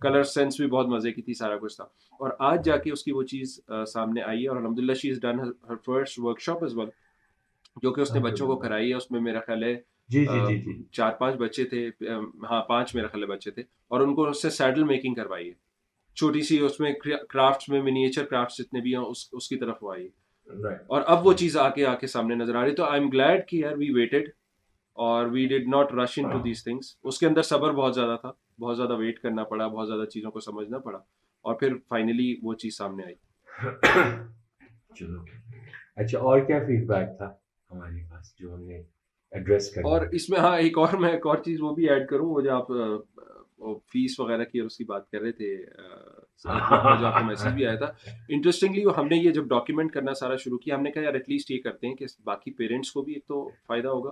کلر سینس ہاں۔ بھی بہت مزے کی تھی سارا کچھ تھا اور آج جا کے اس کی وہ چیز سامنے آئی ہے اور الحمد للہ she is done first workshop is well جو کہ اس نے بچوں کو کرائی ہے اس میں میرا خیال ہے جی، جی، جی، چار پانچ بچے تھے ہاں پانچ میرا خلے بچے تھے اور ان کو اس سے سیڈل میکنگ کروائی ہے چھوٹی سی اس میں کرافٹس میں منیچر کرافٹس جتنے بھی ہیں اس کی طرف آئی اور اب وہ چیز آ کے آ کے سامنے نظر آ رہی تو آئی ایم گلیڈ کہ یار وی ویٹڈ اور we did not rush into these things اس کے اندر صبر بہت زیادہ تھا بہت زیادہ ویٹ کرنا پڑا بہت زیادہ چیزوں کو سمجھنا پڑا اور پھر فائنلی وہ چیز سامنے آئی چلو اچھا اور کیا فیڈ بیک تھا ہمارے پاس جو ہم نے ایڈریس کریں اور اس میں ہاں ایک اور میں ایک اور چیز وہ بھی ایڈ کروں وہ جو آپ فیس وغیرہ کی اور اس کی بات کر رہے تھے جو آپ میسج بھی آیا تھا انٹرسٹنگلی ہم نے یہ جب ڈاکیومنٹ کرنا سارا شروع کیا ہم نے کہا یار ایٹ لیسٹ یہ کرتے ہیں کہ باقی پیرنٹس کو بھی ایک تو فائدہ ہوگا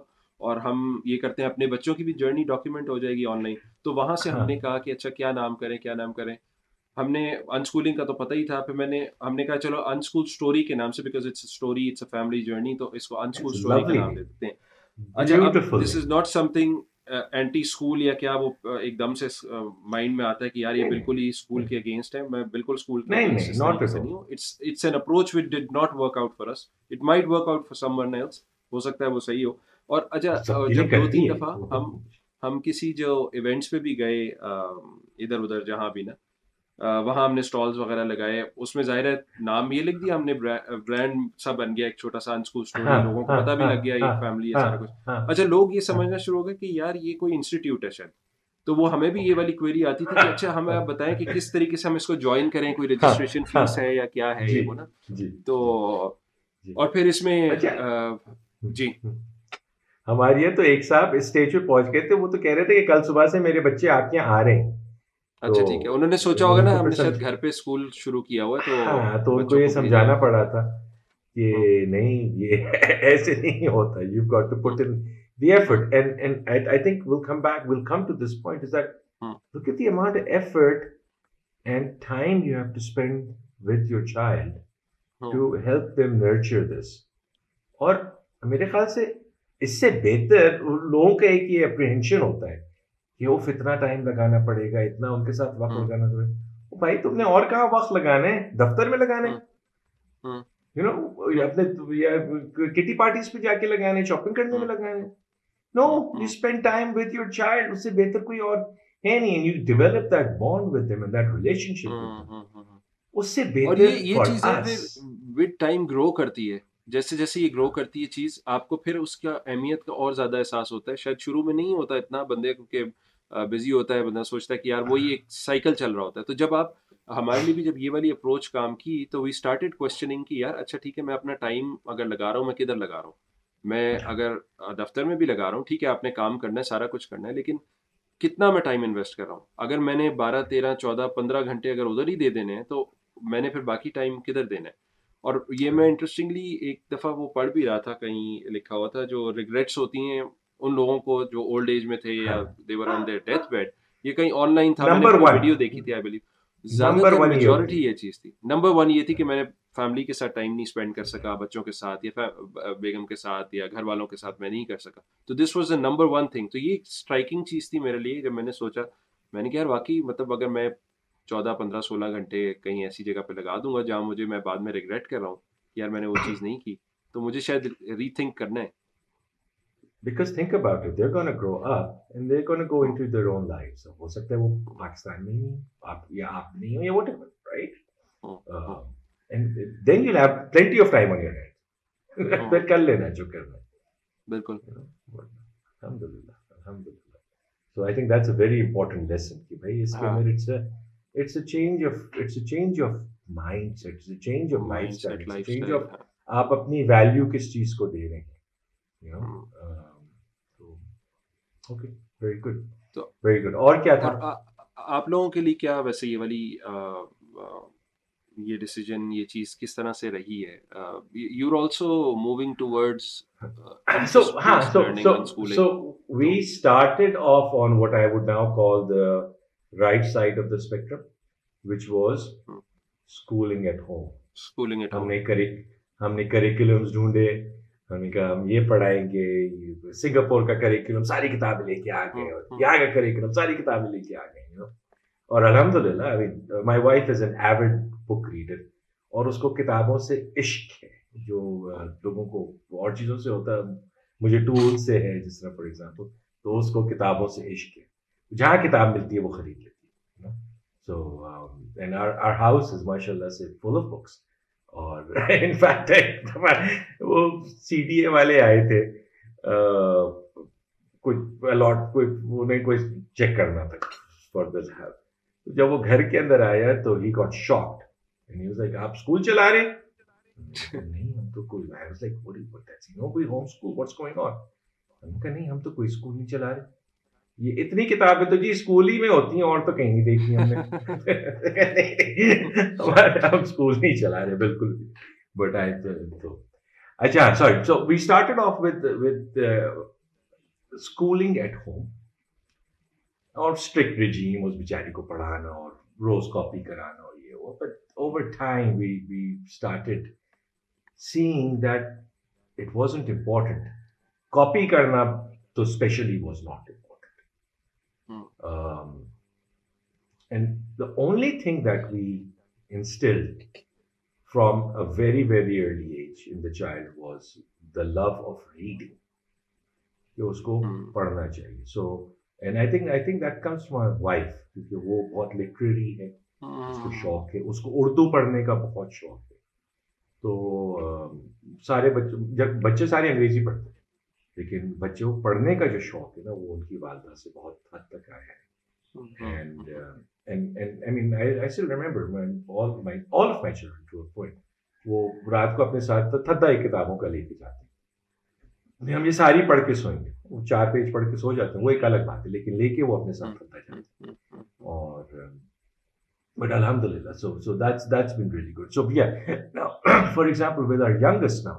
اور ہم یہ کرتے ہیں اپنے بچوں کی بھی جرنی ڈاکیومنٹ ہو جائے گی آن لائن تو وہاں سے ہم نے ہاں۔ کہا کہ اچھا کیا نام کریں کیا نام کریں ہم نے اسکولنگ کا تو پتہ ہی تھا پھر میں نے ہم نے کہا چلو اسٹوری کے نام سے it's it's story a family journey تو اس کو انسکول کے نام دے دیتے ہیں اچھا، میں بالکل ہو سکتا ہے وہ صحیح ہو اور اچھا، اچھا، uh, دو تین دفعہ ہم ہم کسی جو ایونٹس پہ بھی گئے um، ادھر ادھر جہاں بھی نا وہاں ہم نے اسٹالس وغیرہ لگائے اس میں ظاہر ہے نام یہ لکھ دیا ہم نے برانڈ سا بن گیا ایک چھوٹا سا ان اسکول اسٹوڈنٹ لوگوں کو ہاں، پتہ بھی ہاں، لگ گیا یہ فیملی ہے سارا کچھ ہاں۔ اچھا لوگ یہ سمجھنا شروع ہو گئے کہ یار یہ کوئی انسٹیٹیوٹ ہے شاید تو وہ ہمیں بھی یہ والی کوئری آتی تھی کہ اچھا ہمیں آپ بتائیں کہ کس طریقے سے ہم اس کو جوائن کریں کوئی رجسٹریشن فیس ہے یا کیا ہے جی، یہ وہ نا جی۔ تو جی۔ اور پھر اس میں اچھا۔ جی ہمارے تو ایک صاحب اسٹیج پہ پہنچ گئے تھے وہ تو کہہ رہے تھے کہ کل صبح سے میرے بچے آپ کے یہاں آ رہے ہیں تو یہ سمجھانا پڑا تھا کہ نہیں یہ ایسے نہیں ہوتا میرے خیال سے اس سے بہتر لوگوں کا ایک یہ اپریہ ہوتا ہے کہ اوف اتنا ٹائم لگانا پڑے گا اتنا ان کے ساتھ وقت ہاں۔ لگانا پڑے گا بھائی تم نے اور کہاں وقت لگانا ہے دفتر میں لگانے یو ہاں۔ نو ہاں۔ اپنے کٹی پارٹیز پہ جا کے لگانے شاپنگ کرنے میں لگانے no you spend time with your child اس سے بہتر کوئی اور ہے نہیں you develop that bond with them and that relationship اس سے بہتر یہ چیزیں وتھ ٹائم گرو کرتی ہے جیسے جیسے یہ گرو کرتی ہے چیز آپ کو پھر اس کا اہمیت کا اور زیادہ احساس ہوتا ہے شاید شروع میں نہیں ہوتا اتنا بندے کیونکہ بزی ہوتا ہے بندہ سوچتا ہے کہ یار وہی ایک سائیکل چل رہا ہوتا ہے تو جب آپ ہمارے لیے بھی جب یہ والی اپروچ کام کی تو وی اسٹارٹیڈ کوشچننگ کی یار اچھا ٹھیک ہے میں اپنا ٹائم اگر لگا رہا ہوں میں کدھر لگا رہا ہوں میں اگر دفتر میں بھی لگا رہا ہوں ٹھیک ہے آپ نے کام کرنا ہے سارا کچھ کرنا ہے لیکن کتنا میں ٹائم انویسٹ کر رہا ہوں اگر میں نے بارہ تیرہ چودہ پندرہ گھنٹے اگر ادھر ہی دے دینے ہیں تو میں نے پھر باقی ٹائم کدھر دینا ہے اور یہ میں انٹرسٹنگلی ایک دفعہ وہ پڑھ بھی رہا تھا کہیں لکھا ہوا تھا جو ریگریٹس ہوتی ہیں ان لوگوں کو جو اولڈ ایج میں تھے یا they were on their death bed یہ کہیں آن لائن تھا میں نے ویڈیو دیکھی تھی آئی بلیو زیادہ میجورٹی یہ چیز تھی نمبر ون یہ تھی کہ میں نے فیملی کے ساتھ ٹائم نہیں اسپینڈ کر سکا بچوں کے ساتھ یا بیگم کے ساتھ یا گھر والوں کے ساتھ میں نہیں کر سکا تو this was a number one thing تو یہ اسٹرائکنگ چیز تھی میرے لیے جب میں نے سوچا میں نے کہا یار واقعی مطلب اگر میں چودہ پندرہ سولہ گھنٹے کہیں ایسی جگہ پہ لگا دوں گا جہاں مجھے میں بعد میں ریگریٹ کر رہا ہوں کہ یار میں نے وہ چیز نہیں کی تو مجھے شاید ری تھنک کرنا ہے because think about it they're gonna grow up and they're gonna go into their own life so ہو سکتا ہے وہ پاکستان میں نہیں ہو آپ یا آپ نہیں ہو یا whatever right and then you have plenty of time on your hand پھر کر لینا جو کرنا ہے بالکل الحمد للہ الحمد للہ so I think that's a very important lesson کہ بھائی اس کے اندر it's it's a change of it's a change of mindset it's a change of lifestyle change of آپ اپنی ویلیو کس چیز کو دے رہے ہیں یو نو آپ لوگوں کے لیے کیا ویسے یہ والی یہ ڈیسیجن یہ چیز کس طرح سے رہی ہے you are also moving towards we started off on what I would now call the right side of the spectrum which was schooling at home schooling at home نے ہم نے کریکولمس ڈھونڈے ہم نے کہا ہم یہ پڑھائیں گے سنگاپور کا کریکولم ساری کتابیں لے کے آ گئے ہاں، ہاں۔ یہاں کا کریکولم ساری کتابیں لے کے آ گئے اور الحمد للہ my wife is an avid book reader اور اس کو کتابوں سے عشق ہے جو لوگوں کو اور چیزوں سے ہوتا ہے مجھے ٹول سے ہے جس طرح فار ایگزامپل تو اس کو کتابوں سے عشق ہے جہاں کتاب ملتی ہے وہ خرید لیتی ہے so and our house is ماشاء اللہ سے فل آف بکس اور انفیکٹ وہ سی ڈی اے والے آئے تھے کوئی الاٹ کوئی انہیں کوئی چیک کرنا تھا فار دس ہیلپ جب وہ گھر کے اندر آیا تو ہی گاٹ شاکڈ آپ اسکول چلا رہے نہیں ہم تو کوئی home school what's going on ہم کہ نہیں ہم تو کوئی اسکول نہیں چلا رہے یہ اتنی کتابیں تو جی اسکول ہی میں ہوتی ہیں اور تو کہیں نہیں دیکھی ہم نے ہم اسکول نہیں چلا رہے بالکل بھی بٹ آئی تو اچھا sorry so we started off with with schooling at home اور اسٹرکٹ رجیم اس بیچاری کو پڑھانا اور روز کاپی کرانا اور یہ وہ but over time we we started saying that it wasn't important copy کرنا تو especially was not important and the only thing that we instil from very very early age in the child was the love of reading کہ اس کو پڑھنا چاہیے so and I think I think that comes my wife کیونکہ وہ بہت literary ہے اس کو شوق ہے اس کو اردو پڑھنے کا بہت شوق ہے تو سارے بچوں جب بچے سارے انگریزی پڑھتے لیکن بچوں کو پڑھنے کا جو شوق ہے نا وہ ان کی والدہ سے ہم یہ ساری پڑھ کے سوئیں گے چار پیج پڑھ کے سو جاتے ہیں وہ ایک الگ بات ہے لیکن لے کے وہ اپنے ساتھ ہاں۔ اور um,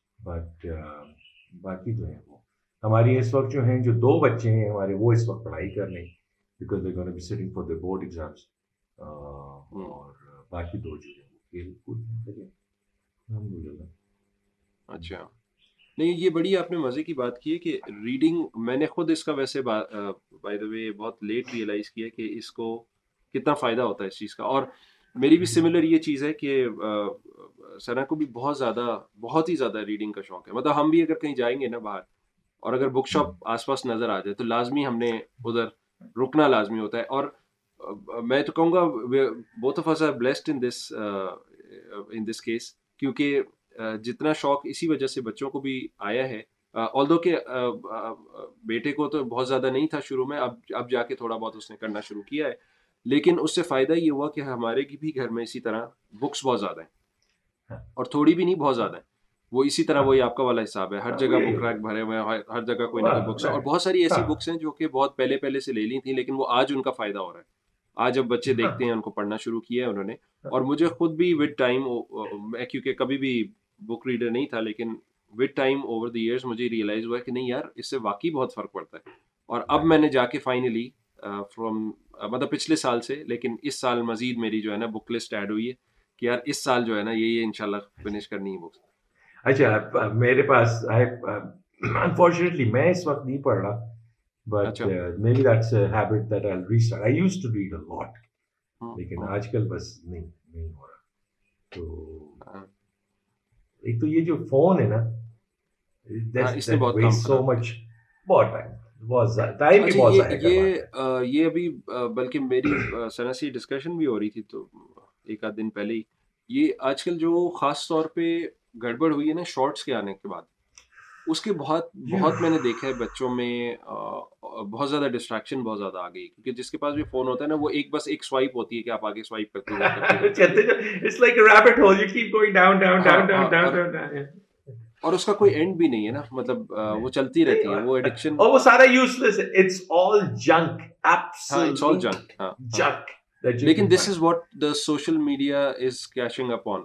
بٹ um, باقی جو ہے وہ ہماری اس وقت جو ہیں جو دو بچے ہیں ہمارے وہ اس وقت پڑھائی کر رہے ہیں because they gonna be sitting for the board exams اور باقی دو جو ہیں وہ کھیل کود الحمد للہ اچھا نہیں یہ بڑی آپ نے مزے کی بات کی ہے کہ ریڈنگ میں نے خود اس کا ویسے بائی دا وے بہت لیٹ ریئلائز کیا کہ اس کو کتنا فائدہ ہوتا ہے اس چیز کا اور میری بھی سملر یہ چیز ہے کہ سنا کو بھی بہت زیادہ بہت ہی زیادہ ریڈنگ کا شوق ہے مطلب ہم بھی اگر کہیں جائیں گے نا باہر اور اگر بک شاپ آس پاس نظر آ جائے تو لازمی ہم نے ادھر رکنا لازمی ہوتا ہے اور میں تو کہوں گا blessed in this in this case کیونکہ جتنا شوق اسی وجہ سے بچوں کو بھی آیا ہے آل دو کہ بیٹے کو تو بہت زیادہ نہیں تھا شروع میں اب اب جا کے تھوڑا بہت اس نے کرنا شروع کیا ہے لیکن اس سے فائدہ یہ ہوا کہ ہمارے کی بھی گھر میں اسی طرح بکس بہت زیادہ ہیں اور تھوڑی بھی نہیں بہت زیادہ ہیں وہ اسی طرح وہی آپ کا والا حساب ہے ہر جگہ بک ریک بھرے ہوئے ہیں ہر جگہ کوئی نہ کوئی بکس اور بہت ساری ایسی بکس ہاں۔ ہیں جو کہ بہت پہلے پہلے سے لے لی تھیں لیکن وہ آج ان کا فائدہ ہو رہا ہے آج اب بچے ہاں۔ دیکھتے ہیں ان کو پڑھنا شروع کیا ہے انہوں نے ہاں۔ اور مجھے خود بھی وتھ ٹائم میں کیونکہ کبھی بھی بک ریڈر نہیں تھا لیکن with time over the years مجھے ریئلائز ہوا کہ نہیں یار اس سے واقعی بہت فرق پڑتا ہے اور اب میں نے جا کے فائنلی فرام مطلب پچھلے سال سے لیکن اس سال مزید میری جو ہے نا بک لسٹ ایڈ ہوئی ہے کہ یار اس سال جو ہے نا یہ یہ ان شاء اللہ فنش کرنی ہے بکس اچھا میرے پاس انفارچونیٹلی میں اس وقت نہیں پڑھ رہا اچھا۔ uh, جو فون ہے نا ہاں، ٹائم بھی اچھا، بہت یہ یہ ابھی بلکہ میری سنا سی ڈسکشن بھی ہو رہی تھی تو ایک آدھ دن پہلے ہی یہ آج کل جو خاص طور پہ گڑبڑ ہوئی ہے نا شارٹس کے آنے کے بعد اس کے بہت بہت میں نے دیکھا ہے بچوں میں بہت زیادہ ڈسٹریکشن بہت زیادہ آ گئی کیونکہ جس کے پاس بھی فون ہوتا ہے نا وہ ایک بس ایک سوائپ ہوتی ہے کہ آپ آگے سوائپ کرتے ہیں اور اس کا کوئی اینڈ بھی نہیں ہے نا مطلب وہ چلتی رہتی ہے وہ ایڈکشن اور وہ سارا useless it's all junk absolute it's all junk junk لیکن this is what the social media is cashing up on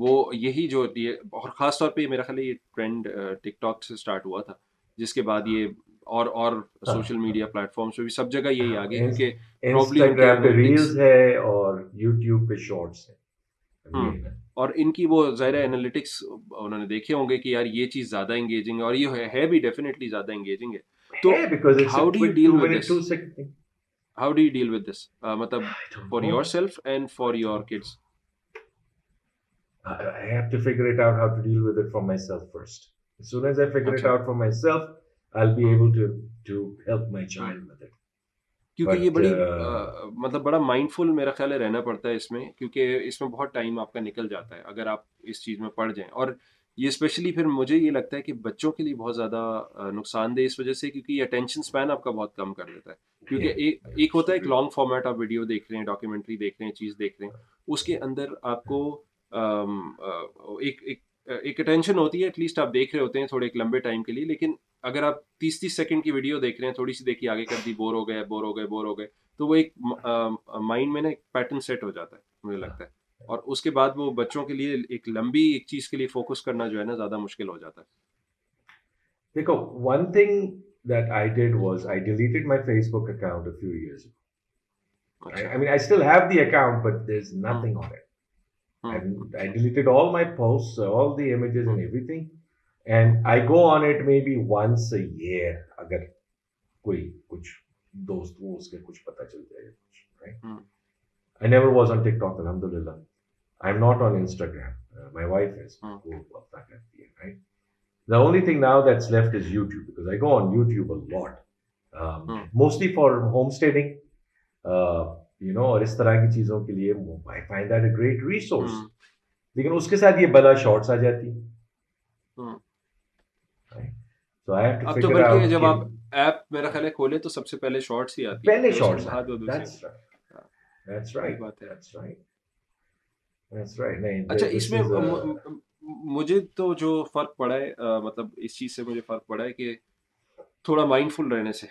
وہ یہی جو یہ اور خاص طور پہ میرا خیال ہے یہ ٹرینڈ ٹک ٹاک سے اسٹارٹ ہوا تھا جس کے بعد یہ اور اور سوشل میڈیا پلیٹ فارم پہ بھی سب جگہ یہی آ گئے کیونکہ انسٹاگرام ریلز ہے اور یوٹیوب پہ شارٹس ہے ہاں۔ اور ان کی وہ ظاہر انالیٹکس انہوں نے دیکھے ہوں گے کہ یار یہ چیز زیادہ انگیجنگ ہے ہے ہے اور یہ بھی ڈیفینیٹلی زیادہ انگیجنگ تو how do deal with with this this how do deal مطلب for yourself and for your kids I I have to to to to figure figure it it it out out how deal with for for myself myself, first. As as soon okay. I'll be able help my child. کیونکہ یہ بڑی uh, مطلب بڑا mind فل میرا خیال ہے رہنا پڑتا ہے اس میں کیونکہ اس میں بہت ٹائم آپ کا نکل جاتا ہے اگر آپ اس چیز میں پڑھ جائیں اور یہ اسپیشلی پھر مجھے یہ لگتا ہے کہ بچوں کے لیے بہت زیادہ نقصان دہ اس وجہ سے کیونکہ یہ اٹینشن اسپین آپ کا بہت کم کر دیتا ہے کیونکہ ایک ایک ہوتا ہے لانگ فارمیٹ آپ ویڈیو دیکھ رہے ہیں ڈاکیومنٹری دیکھ رہے ہیں چیز دیکھ رہے ہیں اس کے اندر آپ کو ایک ایک اٹینشن ہوتی ہے ایٹ لیسٹ آپ دیکھ رہے ہوتے ہیں تھوڑے ایک لمبے ٹائم کے لیے لیکن اگر آپ تیس تیس سیکنڈ کی ویڈیو دیکھ رہے ہیں تھوڑی سی دیکھی آگے کر دی بور ہو گئے بور ہو گئے بور ہو گئے تو وہ ایک مائنڈ میں نا ایک پیٹرن سیٹ ہو جاتا ہے مجھے لگتا ہے اور اس کے بعد وہ بچوں کے لیے ایک لمبی ایک چیز کے لیے فوکس کرنا جو ہے نا زیادہ مشکل ہو جاتا ہے دیکھو one thing that I did was I deleted my Facebook account a few years I mean, I still have the account, but there's nothing on it. And I deleted all my posts, all the images and everything. And I I I I go go on on on on it may be once a a year اگر کوئی کچھ کچھ کچھ دوست ہو اس اس کے چل جائے never was tick talk الحمد للہ am not Instagram my wife is وہ اپنا کرتی ہے right the only thing now that's left you you YouTube tube because lot mostly for homesteading no اور طرح کی چیزوں کے لیے I find that a great resource لیکن اس کے ساتھ یہ بلا شارٹس آ جاتی ہیں اب تو بلکہ جب آپ ایپ میرا خیال ہے کھولے تو سب سے پہلے شارٹس ہی آتی ہے پہلے shorts that's that's right right بات اچھا اس میں مجھے تو جو فرق پڑا ہے مطلب اس چیز سے مجھے فرق پڑا ہے کہ تھوڑا مائنڈ فل رہنے سے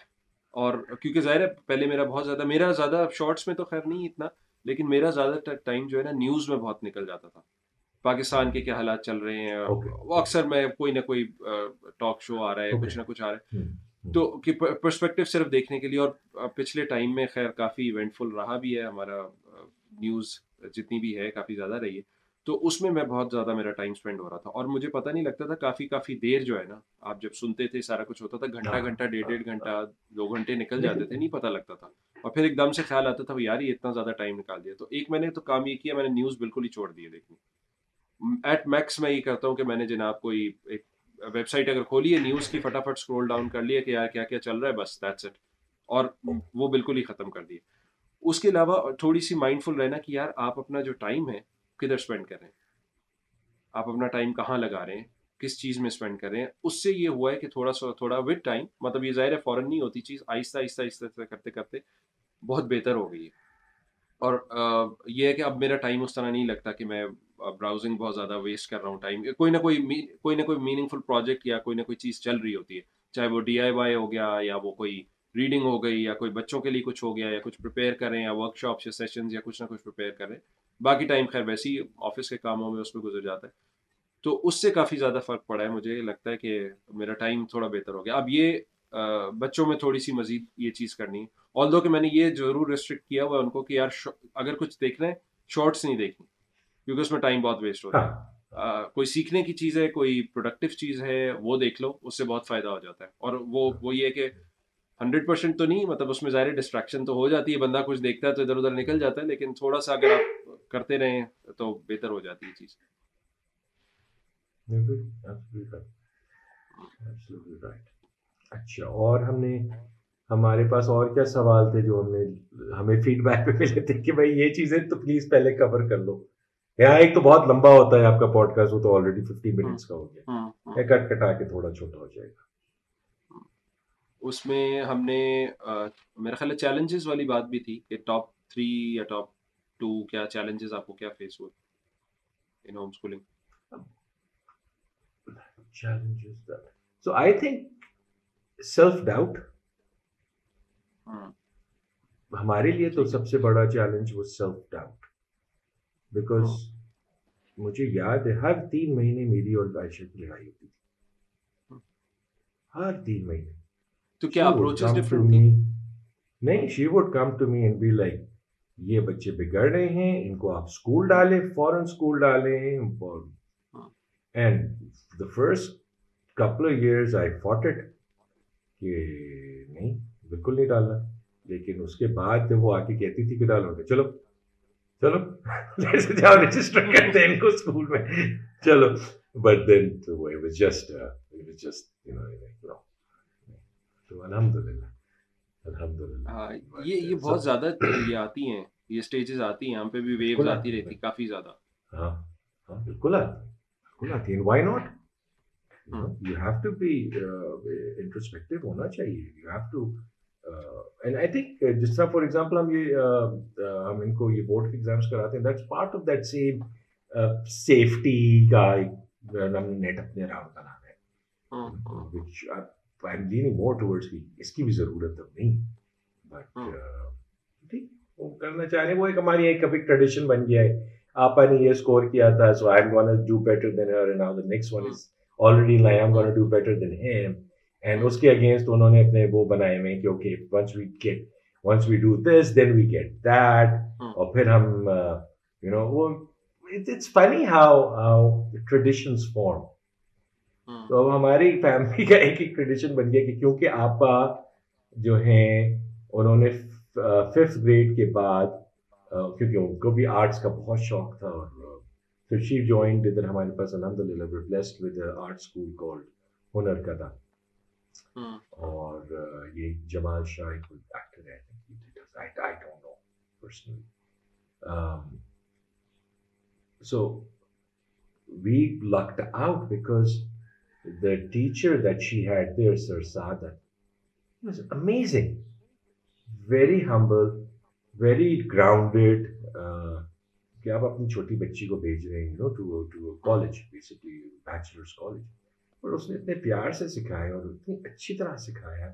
اور کیونکہ ظاہر ہے پہلے میرا میرا بہت زیادہ زیادہ شارٹس میں تو خیر نہیں اتنا لیکن میرا زیادہ ٹائم جو ہے نا نیوز میں بہت نکل جاتا تھا پاکستان کے کیا حالات چل رہے ہیں وہ اکثر میں کوئی نہ کوئی ٹاک شو آ رہا ہے کچھ نہ کچھ آ رہا ہے تو پرسپیکٹو صرف دیکھنے کے لیے اور پچھلے ٹائم میں خیر کافی ایونٹفل رہا بھی ہے ہمارا نیوز جتنی بھی ہے کافی زیادہ رہی ہے تو اس میں میں بہت زیادہ میرا ٹائم اسپینڈ ہو رہا تھا اور مجھے پتا نہیں لگتا تھا کافی کافی دیر جو ہے نا آپ جب سنتے تھے سارا کچھ ہوتا تھا گھنٹہ ہاں، گھنٹہ ڈیڑھ ڈیڑھ گھنٹہ ہاں۔ دو گھنٹے نکل جاتے تھے نہیں پتہ لگتا تھا اور پھر ایک دم سے خیال آتا تھا یار یہ اتنا زیادہ ٹائم نکال دیا تو ایک میں نے تو کام یہ کیا میں نے نیوز بالکل ہی چھوڑ دیے دیکھنے ایٹ میکس میں یہ کرتا ہوں کہ میں نے جناب کوئی ایک ویب سائٹ اگر کھولی ہے نیوز کی فٹافٹ اسکرول ڈاؤن کر لیا کہ یار کیا کیا چل رہا ہے بس دیٹس اٹ اور وہ بالکل ہی ختم کر دیے اس کے علاوہ تھوڑی سی مائنڈ فل رہنا کہ یار آپ اپنا جو ٹائم ہے کدھر اسپینڈ کریں آپ اپنا ٹائم کہاں لگا رہے ہیں کس چیز میں اسپینڈ کر رہے ہیں اس سے یہ ہوا ہے کہ تھوڑا سا تھوڑا وتھ ٹائم مطلب یہ ظاہر ہے فوراً نہیں ہوتی چیز آہستہ آہستہ آہستہ آہستہ کرتے کرتے بہت بہتر ہو گئی ہے اور یہ ہے کہ اب میرا ٹائم اس طرح نہیں لگتا کہ میں براؤزنگ بہت زیادہ ویسٹ کر رہا ہوں ٹائم کوئی نہ کوئی کوئی نہ کوئی میننگ فل پروجیکٹ یا کوئی نہ کوئی چیز چل رہی ہوتی ہے چاہے وہ ڈی آئی وائی ہو گیا یا وہ کوئی ریڈنگ ہو گئی یا کوئی بچوں کے لیے کچھ ہو گیا یا کچھ پریپیئر کریں یا ورک شاپس یا سیشنز یا کچھ نہ کچھ پریپیئر کریں باقی ٹائم خیر ویسے ہی آفس کے کاموں میں اس پہ گزر جاتا ہے تو اس سے کافی زیادہ فرق پڑا ہے مجھے لگتا ہے کہ میرا ٹائم تھوڑا بہتر ہو گیا اب یہ بچوں میں تھوڑی سی مزید یہ چیز کرنی ہے آل دو کہ میں نے یہ ضرور ریسٹرکٹ کیا ہوا ان کو کہ یار اگر کچھ دیکھنا ہے شارٹس نہیں دیکھنی کیونکہ اس میں ٹائم بہت ویسٹ ہو رہا ہے ہاں۔ کوئی سیکھنے کی چیز ہے کوئی پروڈکٹیو چیز ہے وہ دیکھ لو اس سے بہت فائدہ ہو جاتا ہے اور وہ وہ یہ کہ ہنڈریڈ پرسینٹ تو نہیں مطلب اس میں ظاہر ڈسٹریکشن تو ہو جاتی ہے بندہ کچھ دیکھتا ہے تو ادھر ادھر نکل جاتا ہے لیکن تھوڑا سا اگر آپ کرتے رہیں تو بہتر ہو جاتی ہے چیز اچھا اور ہم نے ہمارے پاس اور کیا سوال تھے جو ہم نے ہمیں فیڈ بیک پہ ملے تھے کہ بھائی یہ چیزیں تو پلیز پہلے کور کر لو یہاں ایک تو بہت لمبا ہوتا ہے آپ کا پوڈ کاسٹ وہ تو آلریڈی ففٹی منٹس کا ہو گیا ہاں، ہاں۔ کٹ کٹا کے تھوڑا چھوٹا ہو جائے گا اس میں ہم نے میرا خیال ہے چیلنجز والی بات بھی تھی کہ ٹاپ تھری یا ٹاپ ٹو کیا چیلنجز آپ کو کیا فیس ہوئے in home schooling challenges so I think self doubt ہمارے لیے تو جی۔ سب سے بڑا چیلنج وہ سیلف ڈاؤٹ بیکاز ہاں۔ مجھے یاد ہے ہر تین مہینے میری اور کی لڑائی ہوتی تھی ہاں۔ ہر تین مہینے تو کیا نہیں she would come to me and be like یہ بچے بگڑ رہے ہیں ان کو آپ اسکول ڈالیں فورن اسکول ڈالیں and the first couple years I thought کہ نہیں بالکل نہیں ڈالنا لیکن اس کے بعد جب وہ آ کے کہتی تھی کہ ڈالو گے چلو چلو جیسے جاؤ رجسٹر کرتے ہیں ان کو اسکول میں چلو بٹ دین تو جسٹ uh, تو الحمد للہ الحمد للہ ہاں، یہ یہ uh, بہت زیادہ یہ آتی ہیں یہ اسٹیجز آتی ہیں ہم پہ بھی ویوز آتی رہتی کافی زیادہ ہاں ہاں بالکل آتی بالکل آتی ہیں why not you have to be introspective ہونا چاہیے you have to and I think جس طرح فار ایگزامپل ہم یہ ہم ان کو یہ بورڈ کے ایگزامس کراتے ہیں that's part of that same safety کا ایک نیٹ اپنے رام کا نام ہے which I M Lang more towards کی اس کی بھی ضرورت تو نہیں بٹ ٹھیک وہ کرنا چاہ رہے ہیں وہ ایک ہماری ایک کبھی ٹریڈیشن بن گیا ہے آپا نے یہ اسکور کیا تھا so I am gonna do better than اور next one is already I am gonna do better than him and اس کے اگینسٹ انہوں نے اپنے وہ بنائے ہوئے کہ okay once we get once we do this then we get that اور پھر ہم یو نو وہ it's funny how how traditions form تو اب ہماری فیملی کا ایک ایک ٹریڈیشن بن گیا کہ کیونکہ آپا جو ہیں انہوں نے ففتھ گریڈ کے بعد کیونکہ ان کو بھی آرٹس کا بہت شوق تھا اور تو شی جوائن ادھر ہمارے پاس الحمد للہ آرٹ اسکول کالڈ ہنر کا تھا Hmm. اور یہ جمال شاہ ایکٹر ہے so we looked out because the teacher that she had their sir was amazing very very humble grounded کہ آپ اپنی چھوٹی بچی کو بھیج رہے ہیں کالج کالج بیسکلی بیچلرس اور اس نے اتنے پیار سے سکھایا اور اتنی اچھی طرح سکھایا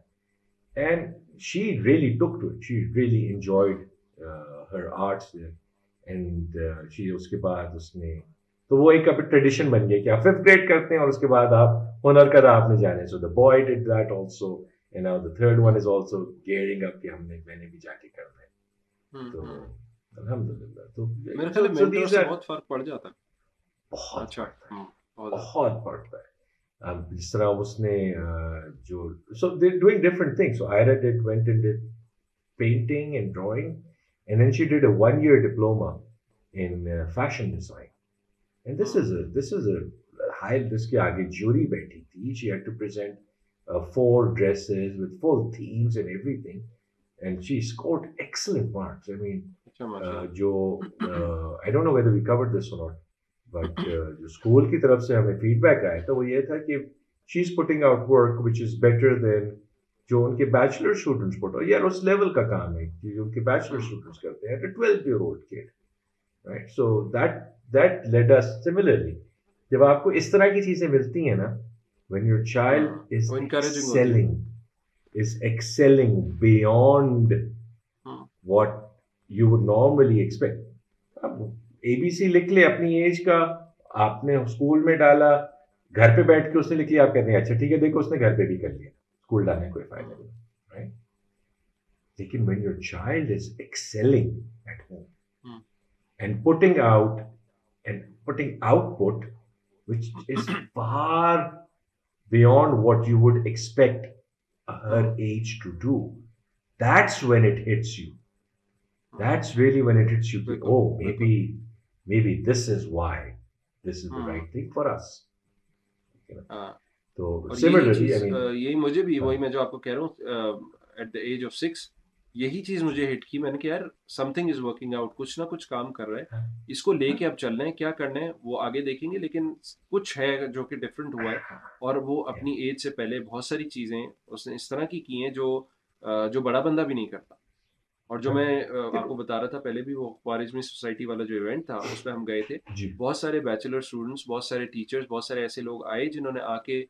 and she really took to she really enjoyed her arts and she اس کے بعد اس نے تو وہ ایک اب ٹریڈیشن بن گیا کہ آپ ففتھ گریڈ کرتے ہیں اور اس کے بعد آپ ہنر کا آپ نے جانے so the boy did that also and آؤ the third one is also gearing up کہ ہم نے میں نے بھی جا کے کرنا ہے تو الحمد للہ تو میرے خیال میں بہت فرق پڑ جاتا ہے بہت اچھا بہت پڑتا ہے جس طرح اس نے جو so they doing different thing so I read it went and painting and drawing and and she did a one year diploma in fashion design and this is this is high اس کے آگے jury بیٹھی تھی she had to present four dresses with four themes and everything and she scored excellent marks I mean جو I don't know whether we cover this not but جو school کی طرف سے ہمیں فیڈ بیک آیا تھا وہ یہ تھا کہ she is putting out work which is better than جو ان کے بیچلر اسٹوڈنٹس پٹ یا اس لیول کا کام ہے جو ان کے بیچلر اسٹوڈنٹس کرتے ہیں ٹویلتھ ایئر اولڈ کے right so that that let us similarly جب آپ کو اس طرح کی چیزیں ملتی ہیں نا when your child is sailing is excelling beyond what you would normally expect A B C لکھ لے اپنی ایج کا آپ نے اسکول میں ڈالا گھر پہ بیٹھ کے اس نے لکھ لیا آپ کہتے ہیں اچھا ٹھیک ہے دیکھو اس نے گھر پہ بھی کر لیا اسکول ڈالنے کوئی فائدہ نہیں لیکن when your child is excelling at home and putting out and putting out put which is far beyond what you would expect her age to do that's when it hits you that's really when it hits you oh may be maybe this is why this is the right thing for us تو similarly آئی مین یہی مجھے بھی وہی میں جو اپ کو کہہ رہا ہوں ایٹ دی ایج اف 6 یہی چیز مجھے ہٹ کی میں نے کہا یار something is working out کچھ نہ کچھ کام کر رہا ہے اس کو لے کے اب چل رہے ہیں کیا کرنا ہے وہ آگے دیکھیں گے لیکن کچھ ہے جو کہ ڈفرینٹ ہوا ہے اور وہ اپنی ایج سے پہلے بہت ساری چیزیں اس نے اس طرح کی کی ہیں جو جو بڑا بندہ بھی نہیں کرتا اور جو میں جی۔ آپ کو بتا رہا تھا پہلے بھی وہ میں سوسائٹی والا جو ایونٹ تھا اس میں ہم گئے تھے جی۔ بہت سارے بیچلر اسٹوڈنٹس بہت سارے ٹیچرس بہت سارے ایسے لوگ آئے جنہوں نے آ کے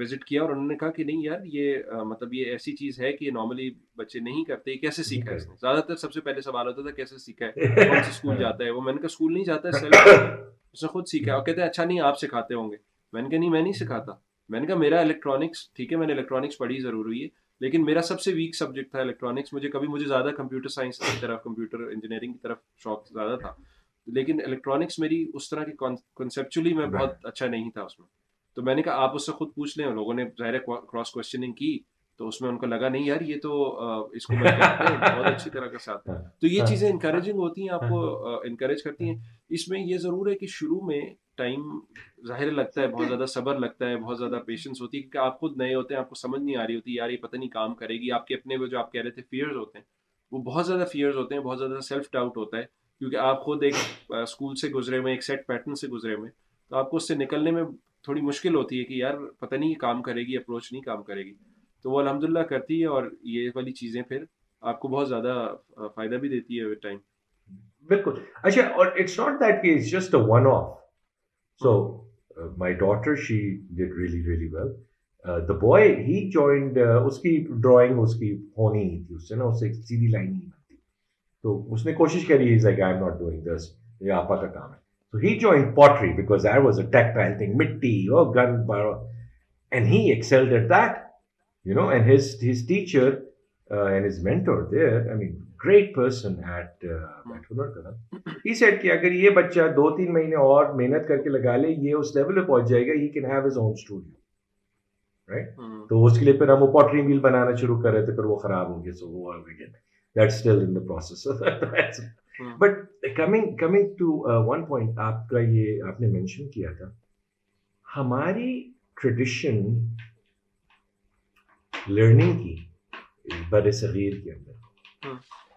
وزٹ کیا اور انہوں نے کہا کہ نہیں یار یہ مطلب یہ ایسی چیز ہے کہ نارملی بچے نہیں کرتے کیسے سیکھا ہے اس نے جی۔ زیادہ تر سب سے پہلے سوال ہوتا تھا کیسے سیکھا ہے کون سے اسکول جاتا ہے وہ میں نے کہا اسکول نہیں جاتا ہے اس نے خود سیکھا اور کہتے ہیں اچھا نہیں آپ سکھاتے ہوں گے میں نے کہا نہیں میں نہیں سکھاتا میں نے کہا میرا الیکٹرانکس ٹھیک ہے میں نے الیکٹرانکس پڑھی ضرور ہوئی ہے لیکن میرا سب سے ویک سبجیکٹ تھا الیکٹرانکس مجھے مجھے کبھی زیادہ کمپیوٹر سائنس کی طرف کمپیوٹر انجینئرنگ کی طرف شوق زیادہ تھا لیکن الیکٹرانکس میری اس طرح کی کنسیپچولی میں بہت اچھا نہیں تھا اس میں تو میں نے کہا آپ اس سے خود پوچھ لیں لوگوں نے ظاہر کراس کوشچننگ کی تو اس میں ان کو لگا نہیں یار یہ تو اس کو بہت اچھی طرح کے ساتھ ہاں۔ تو یہ ہاں۔ چیزیں انکریجنگ ہوتی ہیں آپ کو انکریج ہاں۔ کرتی ہیں اس میں یہ ضرور ہے کہ شروع میں ٹائم ظاہر لگتا ہے بہت زیادہ صبر لگتا ہے بہت زیادہ پیشنس ہوتی ہے آپ خود نئے ہوتے ہیں آپ کو سمجھ نہیں آ رہی ہوتی یار یہ پتہ نہیں کام کرے گی آپ کے اپنے جو آپ کہہ رہے تھے فیئرز فیئرز ہوتے ہوتے ہیں ہیں وہ بہت بہت زیادہ زیادہ سیلف ڈاؤٹ ہوتا ہے کیونکہ آپ خود ایک اسکول سے گزرے ہوئے ایک سیٹ پیٹرن سے گزرے ہوئے تو آپ کو اس سے نکلنے میں تھوڑی مشکل ہوتی ہے کہ یار پتہ نہیں یہ کام کرے گی اپروچ نہیں کام کرے گی تو وہ الحمد للہ کرتی ہے اور یہ والی چیزیں پھر آپ کو بہت زیادہ فائدہ بھی دیتی ہے بالکل اچھا اور اٹس ناٹ دیٹ کہ just one of so my daughter she did really well داڈ اس کی ڈرائنگ اس کی ہونی تھی اس سے نا اس سے سیدھی لائن نہیں بنتی تو اس نے کوشش craze I am not doing this آپ اٹ کام ہے گریٹ پرسن ایٹ ہنر کلب ہی سیٹ کہ اگر یہ بچہ دو تین مہینے اور محنت کر کے لگا لے یہ اس لیول پہ پہنچ جائے گا he can have his own studio right تو اس کے لیے پھر ہم وہ پوٹری میل بنانا شروع کر رہے تھے پھر وہ خراب ہوں گے سو وہ are get that still in the process but coming coming to one point آپ کا یہ آپ نے مینشن کیا تھا ہماری ٹریڈیشن لرننگ کی بر صغیر کے اندر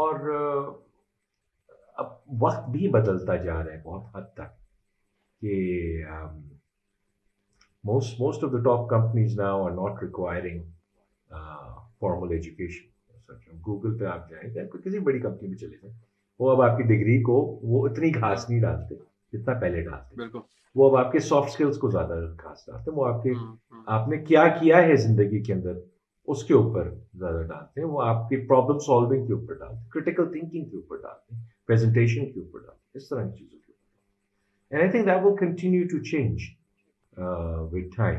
اور اب وقت بھی بدلتا جا رہا ہے بہت حد تک کہ most most of the top companies now are not requiring formal education Google پہ آپ جائیں یا کسی بڑی کمپنی میں چلے جائیں وہ اب آپ کی ڈگری کو وہ اتنی گھاس نہیں ڈالتے جتنا پہلے ڈالتے بالکل وہ اب آپ کے سافٹ اسکلس کو زیادہ گھاس ڈالتے وہ آپ کے آپ نے کیا کیا ہے زندگی کے اندر اس کے اوپر زیادہ ڈالتے ہیں وہ آپ کی پرابلم سالونگ کے اوپر ڈالتے ہیں کرٹیکل تھنکنگ کے اوپر ڈالتے ہیں پریزنٹیشن کے اوپر ڈالتے ہیں اس طرح کی چیزوں کے اوپر ڈالتے ہیں I think that will continue to change with time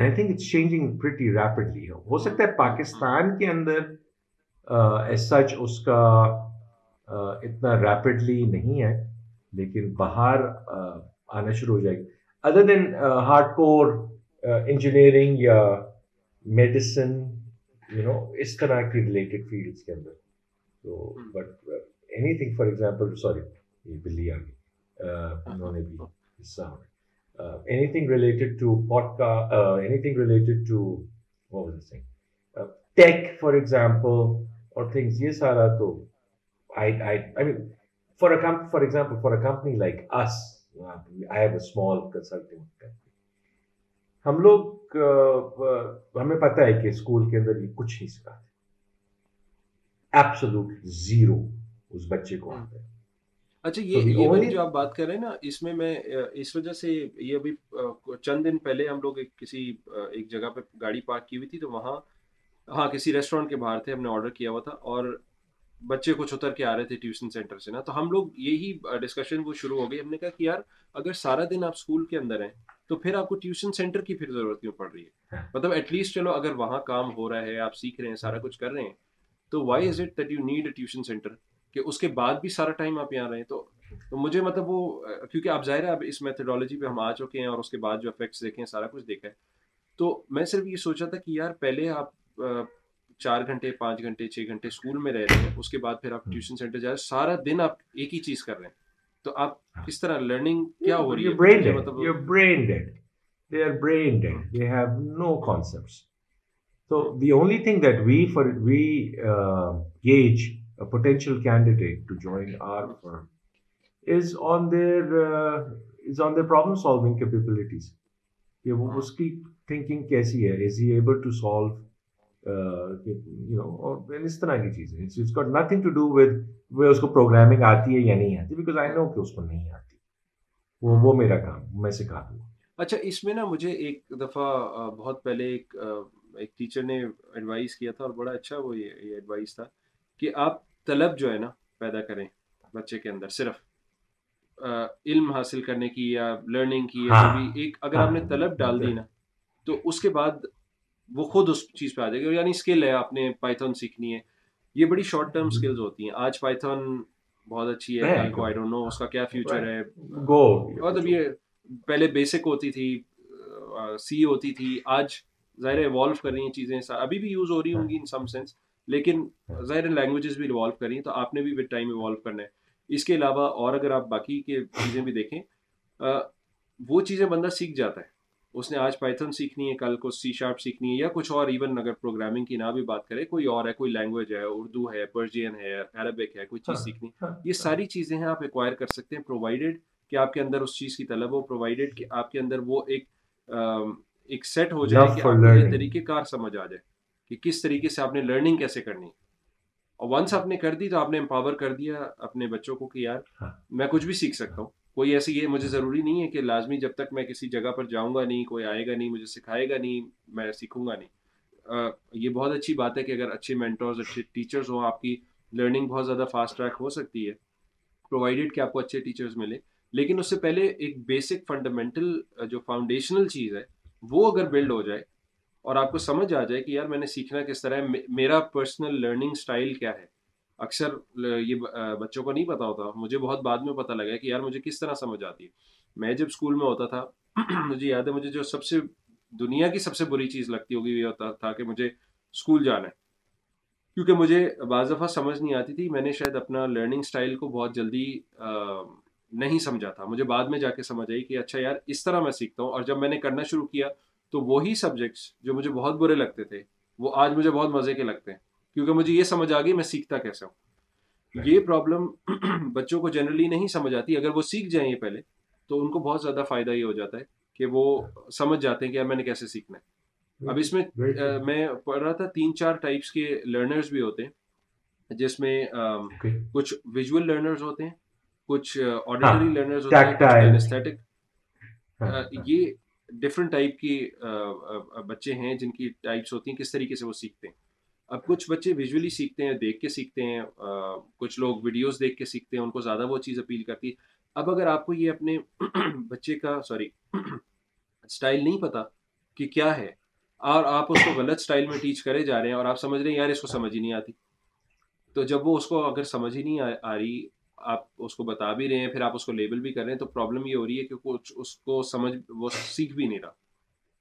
I think it's changing pretty rapidly ہو سکتا ہے پاکستان کے اندر ایز uh, سچ اس کا uh, اتنا ریپڈلی نہیں ہے لیکن باہر uh, آنا شروع ہو جائے گی other than hard core engineering یا میڈیسن یو نو اس طرح کی ریلیٹڈ فیلڈس کے اندر تو but anything for example sorry یہ بلی آ گئی انہوں نے بھی حصہ ہونا anything related to pod کا اینی تھنگ ریلیٹڈ ٹو وہ ٹیک فار ایگزامپل اور تھنگس یہ سارا تو for for example for a company like us I have a small consulting company ہم لوگ ہمیں پتہ ہے کہ کے اندر یہ کچھ نہیں زیرو اس بچے کو ہے اچھا یہ جو آپ بات کر رہے ہیں نا اس میں میں اس وجہ سے یہ ابھی چند دن پہلے ہم لوگ کسی ایک جگہ پہ گاڑی پارک کی ہوئی تھی تو وہاں ہاں کسی ریسٹورینٹ کے باہر تھے ہم نے آرڈر کیا ہوا تھا اور بچے کچھ اتر کے آ رہے تھے ٹیوشن سینٹر سے نا تو ہم لوگ یہی ڈسکشن وہ شروع ہو گئی ہم نے کہا کہ یار اگر سارا دن آپ اسکول کے اندر ہیں تو پھر آپ کو ٹیوشن سینٹر کی پھر ضرورت کیوں پڑ رہی ہے مطلب ایٹ لیسٹ چلو اگر وہاں کام ہو رہا ہے آپ سیکھ رہے ہیں سارا کچھ کر رہے ہیں تو why is it that you need a tuition centre کہ اس کے بعد بھی سارا ٹائم آپ یہاں رہے تو مجھے مطلب وہ کیونکہ آپ ظاہر ہے اب اس میتھڈالوجی پہ ہم آ چکے ہیں اور اس کے بعد جو افیکٹس دیکھے ہیں سارا کچھ دیکھا ہے تو میں صرف یہ سوچا تھا کہ یار پہلے آپ چار گھنٹے پانچ گھنٹے چھ گھنٹے اسکول میں رہ رہے ہیں اس کے بعد پھر آپ آپ آپ ٹیوشن سینٹر جا رہے رہے ہیں ہیں سارا دن ایک ہی چیز کر تو طرح لرننگ کیا ہو رہی ہے وہ ہاں۔ اس کی کیسی ہے یو نو اور اس طرح کی چیزیں it's got nothing to do with وہ اس کو پروگرامنگ آتی ہے یا نہیں آتی بیکاز آئی نو کہ اس کو نہیں آتی وہ وہ میرا کام میں سکھا دوں اچھا اس میں نا مجھے ایک دفعہ بہت پہلے ایک ایک ٹیچر نے ایڈوائز کیا تھا اور بڑا اچھا وہ یہ ایڈوائز تھا کہ آپ طلب جو ہے نا پیدا کریں بچے کے اندر صرف علم حاصل کرنے کی یا لرننگ کی یا ہاں، ایک اگر ہاں، آپ نے طلب ہاں، ڈال دی نا تو اس کے بعد وہ خود اس چیز پہ آ جائے گا یعنی اسکل ہے آپ نے پائتھن سیکھنی ہے یہ بڑی شارٹ ٹرم اسکلز ہوتی ہیں آج پائتھون بہت اچھی ہے اس کا کیا فیوچر ہے گو بہت اب یہ پہلے بیسک ہوتی تھی سی ہوتی تھی آج ظاہر ایوالو کر رہی ہیں چیزیں ابھی بھی یوز ہو رہی ہوں گی ان سم سینس لیکن ظاہر لینگویجز بھی ایوالو کر رہی ہیں تو آپ نے بھی وتھ ٹائم ایوالو کرنا ہے اس کے علاوہ اور اگر آپ باقی کے چیزیں بھی دیکھیں وہ چیزیں بندہ سیکھ جاتا ہے اس نے آج پائتھن سیکھنی ہے کل کو سی شارپ سیکھنی ہے یا کچھ اور ایون اگر پروگرامنگ کی نہ بھی بات کرے کوئی اور ہے کوئی لینگویج ہے اردو ہے پرشین ہے عربک ہے کوئی چیز ہاں، سیکھنی ہے ہاں، یہ ہاں۔ ساری چیزیں ہیں آپ ایکوائر کر سکتے ہیں پرووائڈیڈ کہ آپ کے اندر اس چیز کی طلب ہو پرووائڈیڈ کہ آپ کے اندر وہ ایک سیٹ ہو جائے کہ آپ کو طریقے کار سمجھ آ جائے کہ کس طریقے سے آپ نے لرننگ کیسے کرنی ہے اور ونس آپ نے کر دی تو آپ نے امپاور کر دیا اپنے بچوں کو کہ یار میں کچھ بھی سیکھ سکتا ہوں کوئی ایسی یہ مجھے ضروری نہیں ہے کہ لازمی جب تک میں کسی جگہ پر جاؤں گا نہیں کوئی آئے گا نہیں مجھے سکھائے گا نہیں میں سیکھوں گا نہیں یہ بہت اچھی بات ہے کہ اگر اچھے مینٹورز اچھے ٹیچرز ہوں آپ کی لرننگ بہت زیادہ فاسٹ ٹریک ہو سکتی ہے پرووائڈیڈ کہ آپ کو اچھے ٹیچرز ملے لیکن اس سے پہلے ایک بیسک فنڈامنٹل جو فاؤنڈیشنل چیز ہے وہ اگر بلڈ ہو جائے اور آپ کو سمجھ آ جائے کہ یار میں نے سیکھنا کس طرح ہے میرا پرسنل لرننگ اسٹائل کیا ہے اکثر یہ بچوں کو نہیں پتا ہوتا مجھے بہت بعد میں پتا لگا کہ یار مجھے کس طرح سمجھ آتی ہے میں جب اسکول میں ہوتا تھا مجھے یاد ہے مجھے جو سب سے دنیا کی سب سے بری چیز لگتی ہوگی یہ ہوتا تھا کہ مجھے اسکول جانا ہے کیونکہ مجھے بعض دفعہ سمجھ نہیں آتی تھی میں نے شاید اپنا لرننگ اسٹائل کو بہت جلدی نہیں سمجھا تھا مجھے بعد میں جا کے سمجھ آئی کہ اچھا یار اس طرح میں سیکھتا ہوں اور جب میں نے کرنا شروع کیا تو وہی سبجیکٹس جو مجھے بہت برے لگتے تھے وہ آج مجھے بہت مزے کے لگتے ہیں کیونکہ مجھے یہ سمجھ آ گئی میں سیکھتا کیسا یہ پرابلم بچوں کو جنرلی نہیں سمجھ آتی اگر وہ سیکھ جائیں یہ پہلے تو ان کو بہت زیادہ فائدہ یہ ہو جاتا ہے کہ وہ سمجھ جاتے ہیں کہ میں نے کیسے سیکھنا ہے اب اس میں میں پڑھ رہا تھا تین چار ٹائپس کے لرنرز بھی ہوتے ہیں جس میں کچھ ویژول لرنرز ہوتے ہیں کچھ آڈیٹری لرنرز ہاں، ہوتے ہیں ہاں، ہاں۔ یہ ڈفرنٹ ٹائپ کی بچے ہیں جن کی ٹائپس ہوتی ہیں کس طریقے سے وہ سیکھتے ہیں اب کچھ بچے ویژولی سیکھتے ہیں دیکھ کے سیکھتے ہیں کچھ لوگ ویڈیوز دیکھ کے سیکھتے ہیں ان کو زیادہ وہ چیز اپیل کرتی ہے اب اگر آپ کو یہ اپنے بچے کا سوری اسٹائل نہیں پتہ کہ کیا ہے اور آپ اس کو غلط اسٹائل میں ٹیچ کرے جا رہے ہیں اور آپ سمجھ رہے ہیں یار اس کو سمجھ ہی نہیں آتی تو جب وہ اس کو اگر سمجھ ہی نہیں آ رہی آپ اس کو بتا بھی رہے ہیں پھر آپ اس کو لیبل بھی کر رہے ہیں تو پرابلم یہ ہو رہی ہے کہ کچھ اس کو سمجھ وہ سیکھ بھی نہیں رہا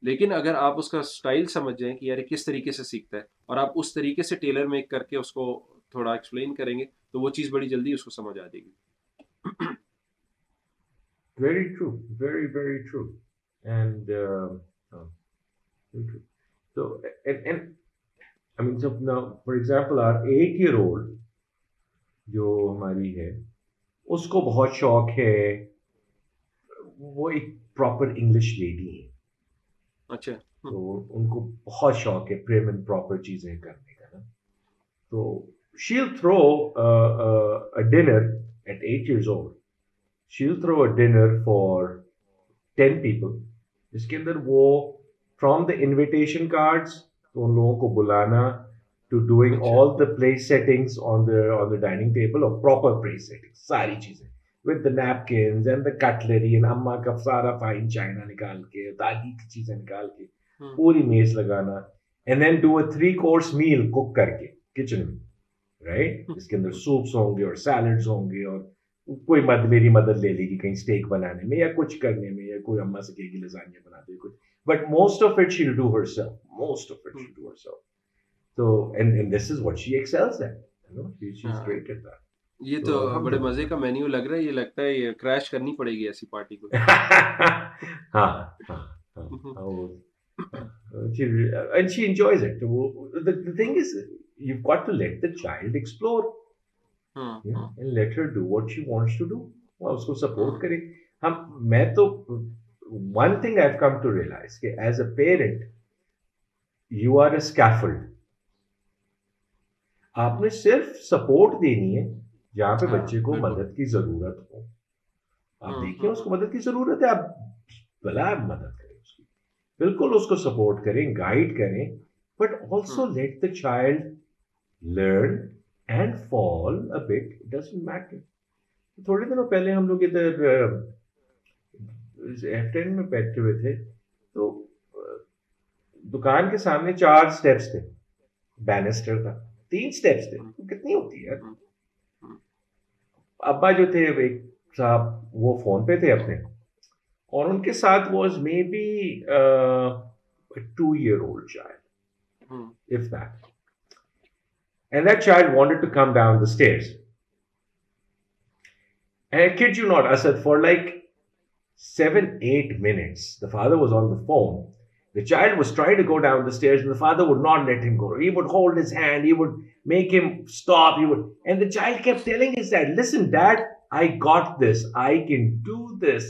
لیکن اگر آپ اس کا اسٹائل سمجھ جائیں کہ یار کس طریقے سے سیکھتا ہے اور آپ اس طریقے سے ٹیلر میک کر کے اس کو تھوڑا ایکسپلین کریں گے تو وہ چیز بڑی جلدی اس کو سمجھ آ جائے گی جو ہماری ہے اس کو بہت شوق ہے وہ ایک پراپر انگلش لیڈی ہے اچھا تو ان کو بہت شوق ہے پریم اینڈ پراپر چیزیں کرنے کا نا تو she'll throw dinner at eight years old she'll throw a dinner for ten people جس کے اندر وہ فرام دا انویٹیشن کارڈس تو ان لوگوں کو بلانا to doing all the place settings on the on the dining table اور پراپر پلیس سیٹنگس ساری چیزیں with the napkins and the cutlery and اماں کا سارا فائن چائنا نکال کے دادی کی چیزیں نکال کے ہاں۔ پوری میز لگانا and then do a three course meal cook کر کے کچن میں رائٹ ہاں۔ اس کے اندر سوپس ہوں گے اور سیلڈس ہوں گے اور کوئی مد میری مدد لے لے گی کہیں اسٹیک بنانے میں یا کچھ کرنے میں یا کوئی اما سے کہے گی لذانیا بنا دے کچھ but most of it she'll do herself most of it she'll do herself تو and and this is what she excels at you know she is great at that یہ تو بڑے مزے کا مینیو لگ رہا ہے یہ لگتا ہے یہ کریش کرنی پڑے گی ایسی پارٹی کو ہاں ہاں ہاں, ہاں۔ چائلڈ ایکسپلور آپ نے صرف سپورٹ دینی ہے جہاں پہ بچے کو مدد کی ضرورت ہو آپ دیکھیں اس کو مدد کی ضرورت ہے آپ بلا مدد کر بالکل اس کو سپورٹ کریں گائیڈ کریں but also let the child learn and fall it doesn't matter تھوڑے دنوں پہلے ہم لوگ ادھر ٹین میں بیٹھے ہوئے تھے تو دکان کے سامنے چار اسٹیپس تھے بینسٹر تھا تین اسٹیپس تھے کتنی ہوتی ہے ہاں۔ ابا جو تھے ایک صاحب وہ فون پہ تھے اپنے اور ان کے ساتھ was my old child if that that and child to come down the stairs could not for like seven eight minutes the the father was on phone his hand low would make that listen that I got this I this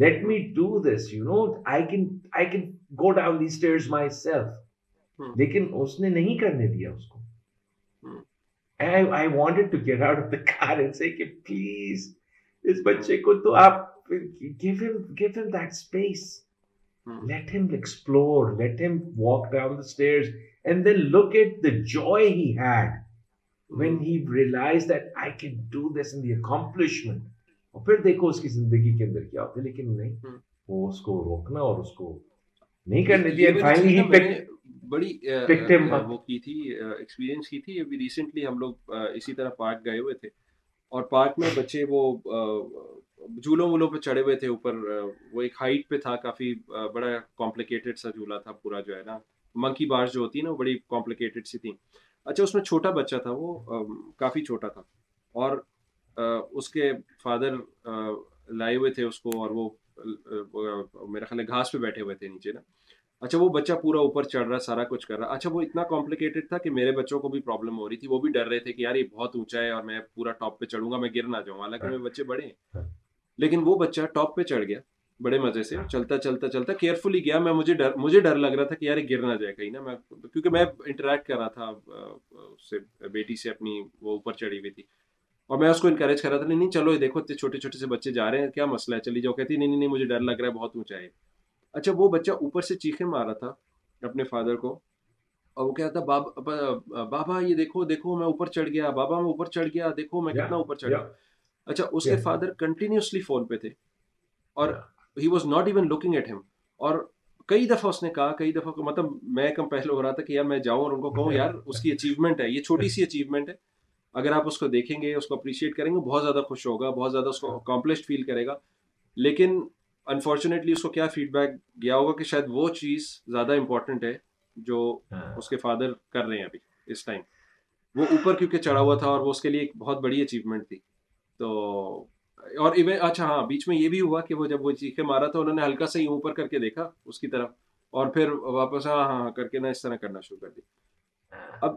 let me do this you know can go down لیکن اس نے نہیں کرنے دیا please hmm. اس بچے کو تو آپ دین لوک وین ہی ریئلائزمنٹ اور پھر دیکھو اس کی زندگی کے اندر کیا ہوتا ہے لیکن نہیں وہ اس کو روکنا اور اس کو نہیں کرنے دیا بڑی وہ کی تھی ایکسپیرینس کی تھی ابھی ریسنٹلی ہم لوگ اسی طرح پارک گئے ہوئے تھے اور پارک میں بچے وہ جھولوں وولوں پہ چڑھے ہوئے تھے اوپر وہ ایک ہائٹ پہ تھا کافی بڑا کمپلیکیٹڈ سا جھولا تھا پورا جو ہے نا منکی بارس جو ہوتی ہے نا وہ بڑی کمپلیکیٹڈ سی تھیں اچھا اس میں چھوٹا بچہ تھا وہ کافی چھوٹا تھا اور اس کے فادر لائے ہوئے تھے اس کو اور وہ میرا خیال ہے گھاس پہ بیٹھے ہوئے تھے نیچے نا اچھا وہ بچہ پورا اوپر چڑھ رہا سارا کچھ کر رہا اچھا وہ اتنا کمپلیکیٹڈ تھا کہ میرے بچوں کو بھی پرابلم ہو رہی تھی وہ بھی ڈر رہے تھے کہ یار یہ بہت اونچا ہے اور میں میں پورا ٹاپ پہ چڑھوں گا گر نہ جاؤں حالانکہ میرے بچے بڑے ہیں لیکن وہ بچہ ٹاپ پہ چڑھ گیا بڑے مزے سے چلتا چلتا چلتا کیئرفلی گیا میں مجھے ڈر مجھے ڈر لگ رہا تھا کہ یار گر نہ جائے کہیں نہ میں کیونکہ میں انٹریکٹ کر رہا تھا اس سے بیٹی سے اپنی وہ اوپر چڑھی ہوئی تھی اور میں اس کو انکریج کر رہا تھا نہیں نہیں چلو یہ دیکھو اتنے چھوٹے چھوٹے سے بچے جا رہے ہیں کیا مسئلہ ہے چلی جاؤ کہتی نہیں نہیں نہیں مجھے ڈر لگ رہا ہے بہت اونچا ہے اچھا وہ بچہ اوپر سے چیخے مارا تھا اپنے فادر کو اور وہ کہتا بابا یہ دیکھو دیکھو میں اوپر چڑھ گیا بابا میں اوپر چڑھ گیا دیکھو میں کتنا اوپر چڑھ گیا اچھا اس کے فادر کنٹینیوسلی فون پہ تھے اور he was not even looking at him اور کئی دفعہ اس نے کہا کئی دفعہ مطلب میں کم پہلے ہو رہا تھا کہ یار میں جاؤں اور ان کو کہوں یار اس کی اچیومنٹ ہے یہ چھوٹی سی اچیومنٹ ہے اگر آپ اس کو دیکھیں گے اس کو اپریشیٹ کریں گے بہت زیادہ خوش ہوگا بہت زیادہ اس کو اکمپلشڈ ہاں۔ فیل کرے گا لیکن انفارچونیٹلی اس کو کیا فیڈ بیک گیا ہوگا کہ شاید وہ چیز زیادہ امپورٹنٹ ہے جو ہاں۔ اس کے فادر کر رہے ہیں ابھی اس ٹائم وہ اوپر کیونکہ چڑھا ہوا تھا اور وہ اس کے لیے ایک بہت بڑی اچیومنٹ تھی تو اور ایون اچھا ہاں بیچ میں یہ بھی ہوا کہ وہ جب وہ چیخے مارا تھا انہوں نے ہلکا سا ہی اوپر کر کے دیکھا اس کی طرف اور پھر واپس ہاں ہاں کر کے نہ اس طرح کرنا شروع کر دی ہاں۔ اب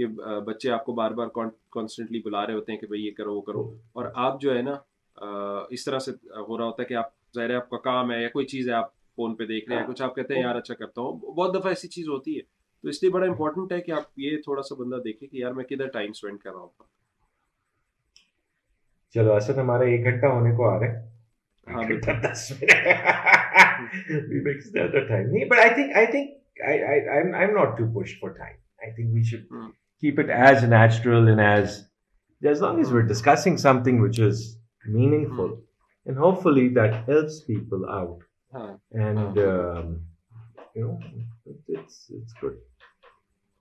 کہ بچے آپ کو بار بار کانسٹنٹلی بلا رہے ہوتے ہیں کہ بھائی یہ کرو وہ کرو اور آپ جو ہے نا اس طرح سے ہو رہا ہوتا ہے کہ آپ ظاہر ہے آپ کا کام ہے یا کوئی چیز ہے آپ فون پہ دیکھ رہے ہیں ہاں۔ کچھ آپ کہتے ہیں یار اچھا کرتا ہوں بہت دفعہ ایسی چیز ہوتی ہے تو اس لیے بڑا امپورٹنٹ ہے کہ آپ یہ تھوڑا سا بندہ دیکھے کہ یار میں کدھر ٹائم اسپینڈ کر رہا ہوں چلو اچھا ہمارا ایک گھنٹہ ہونے کو آ رہا ہے ہاں، نہیں but I think I think I am not to post for time I think we should keep it as natural and as long as we're discussing something which is meaningful, hmm. and hopefully that helps people out. And um, it's good.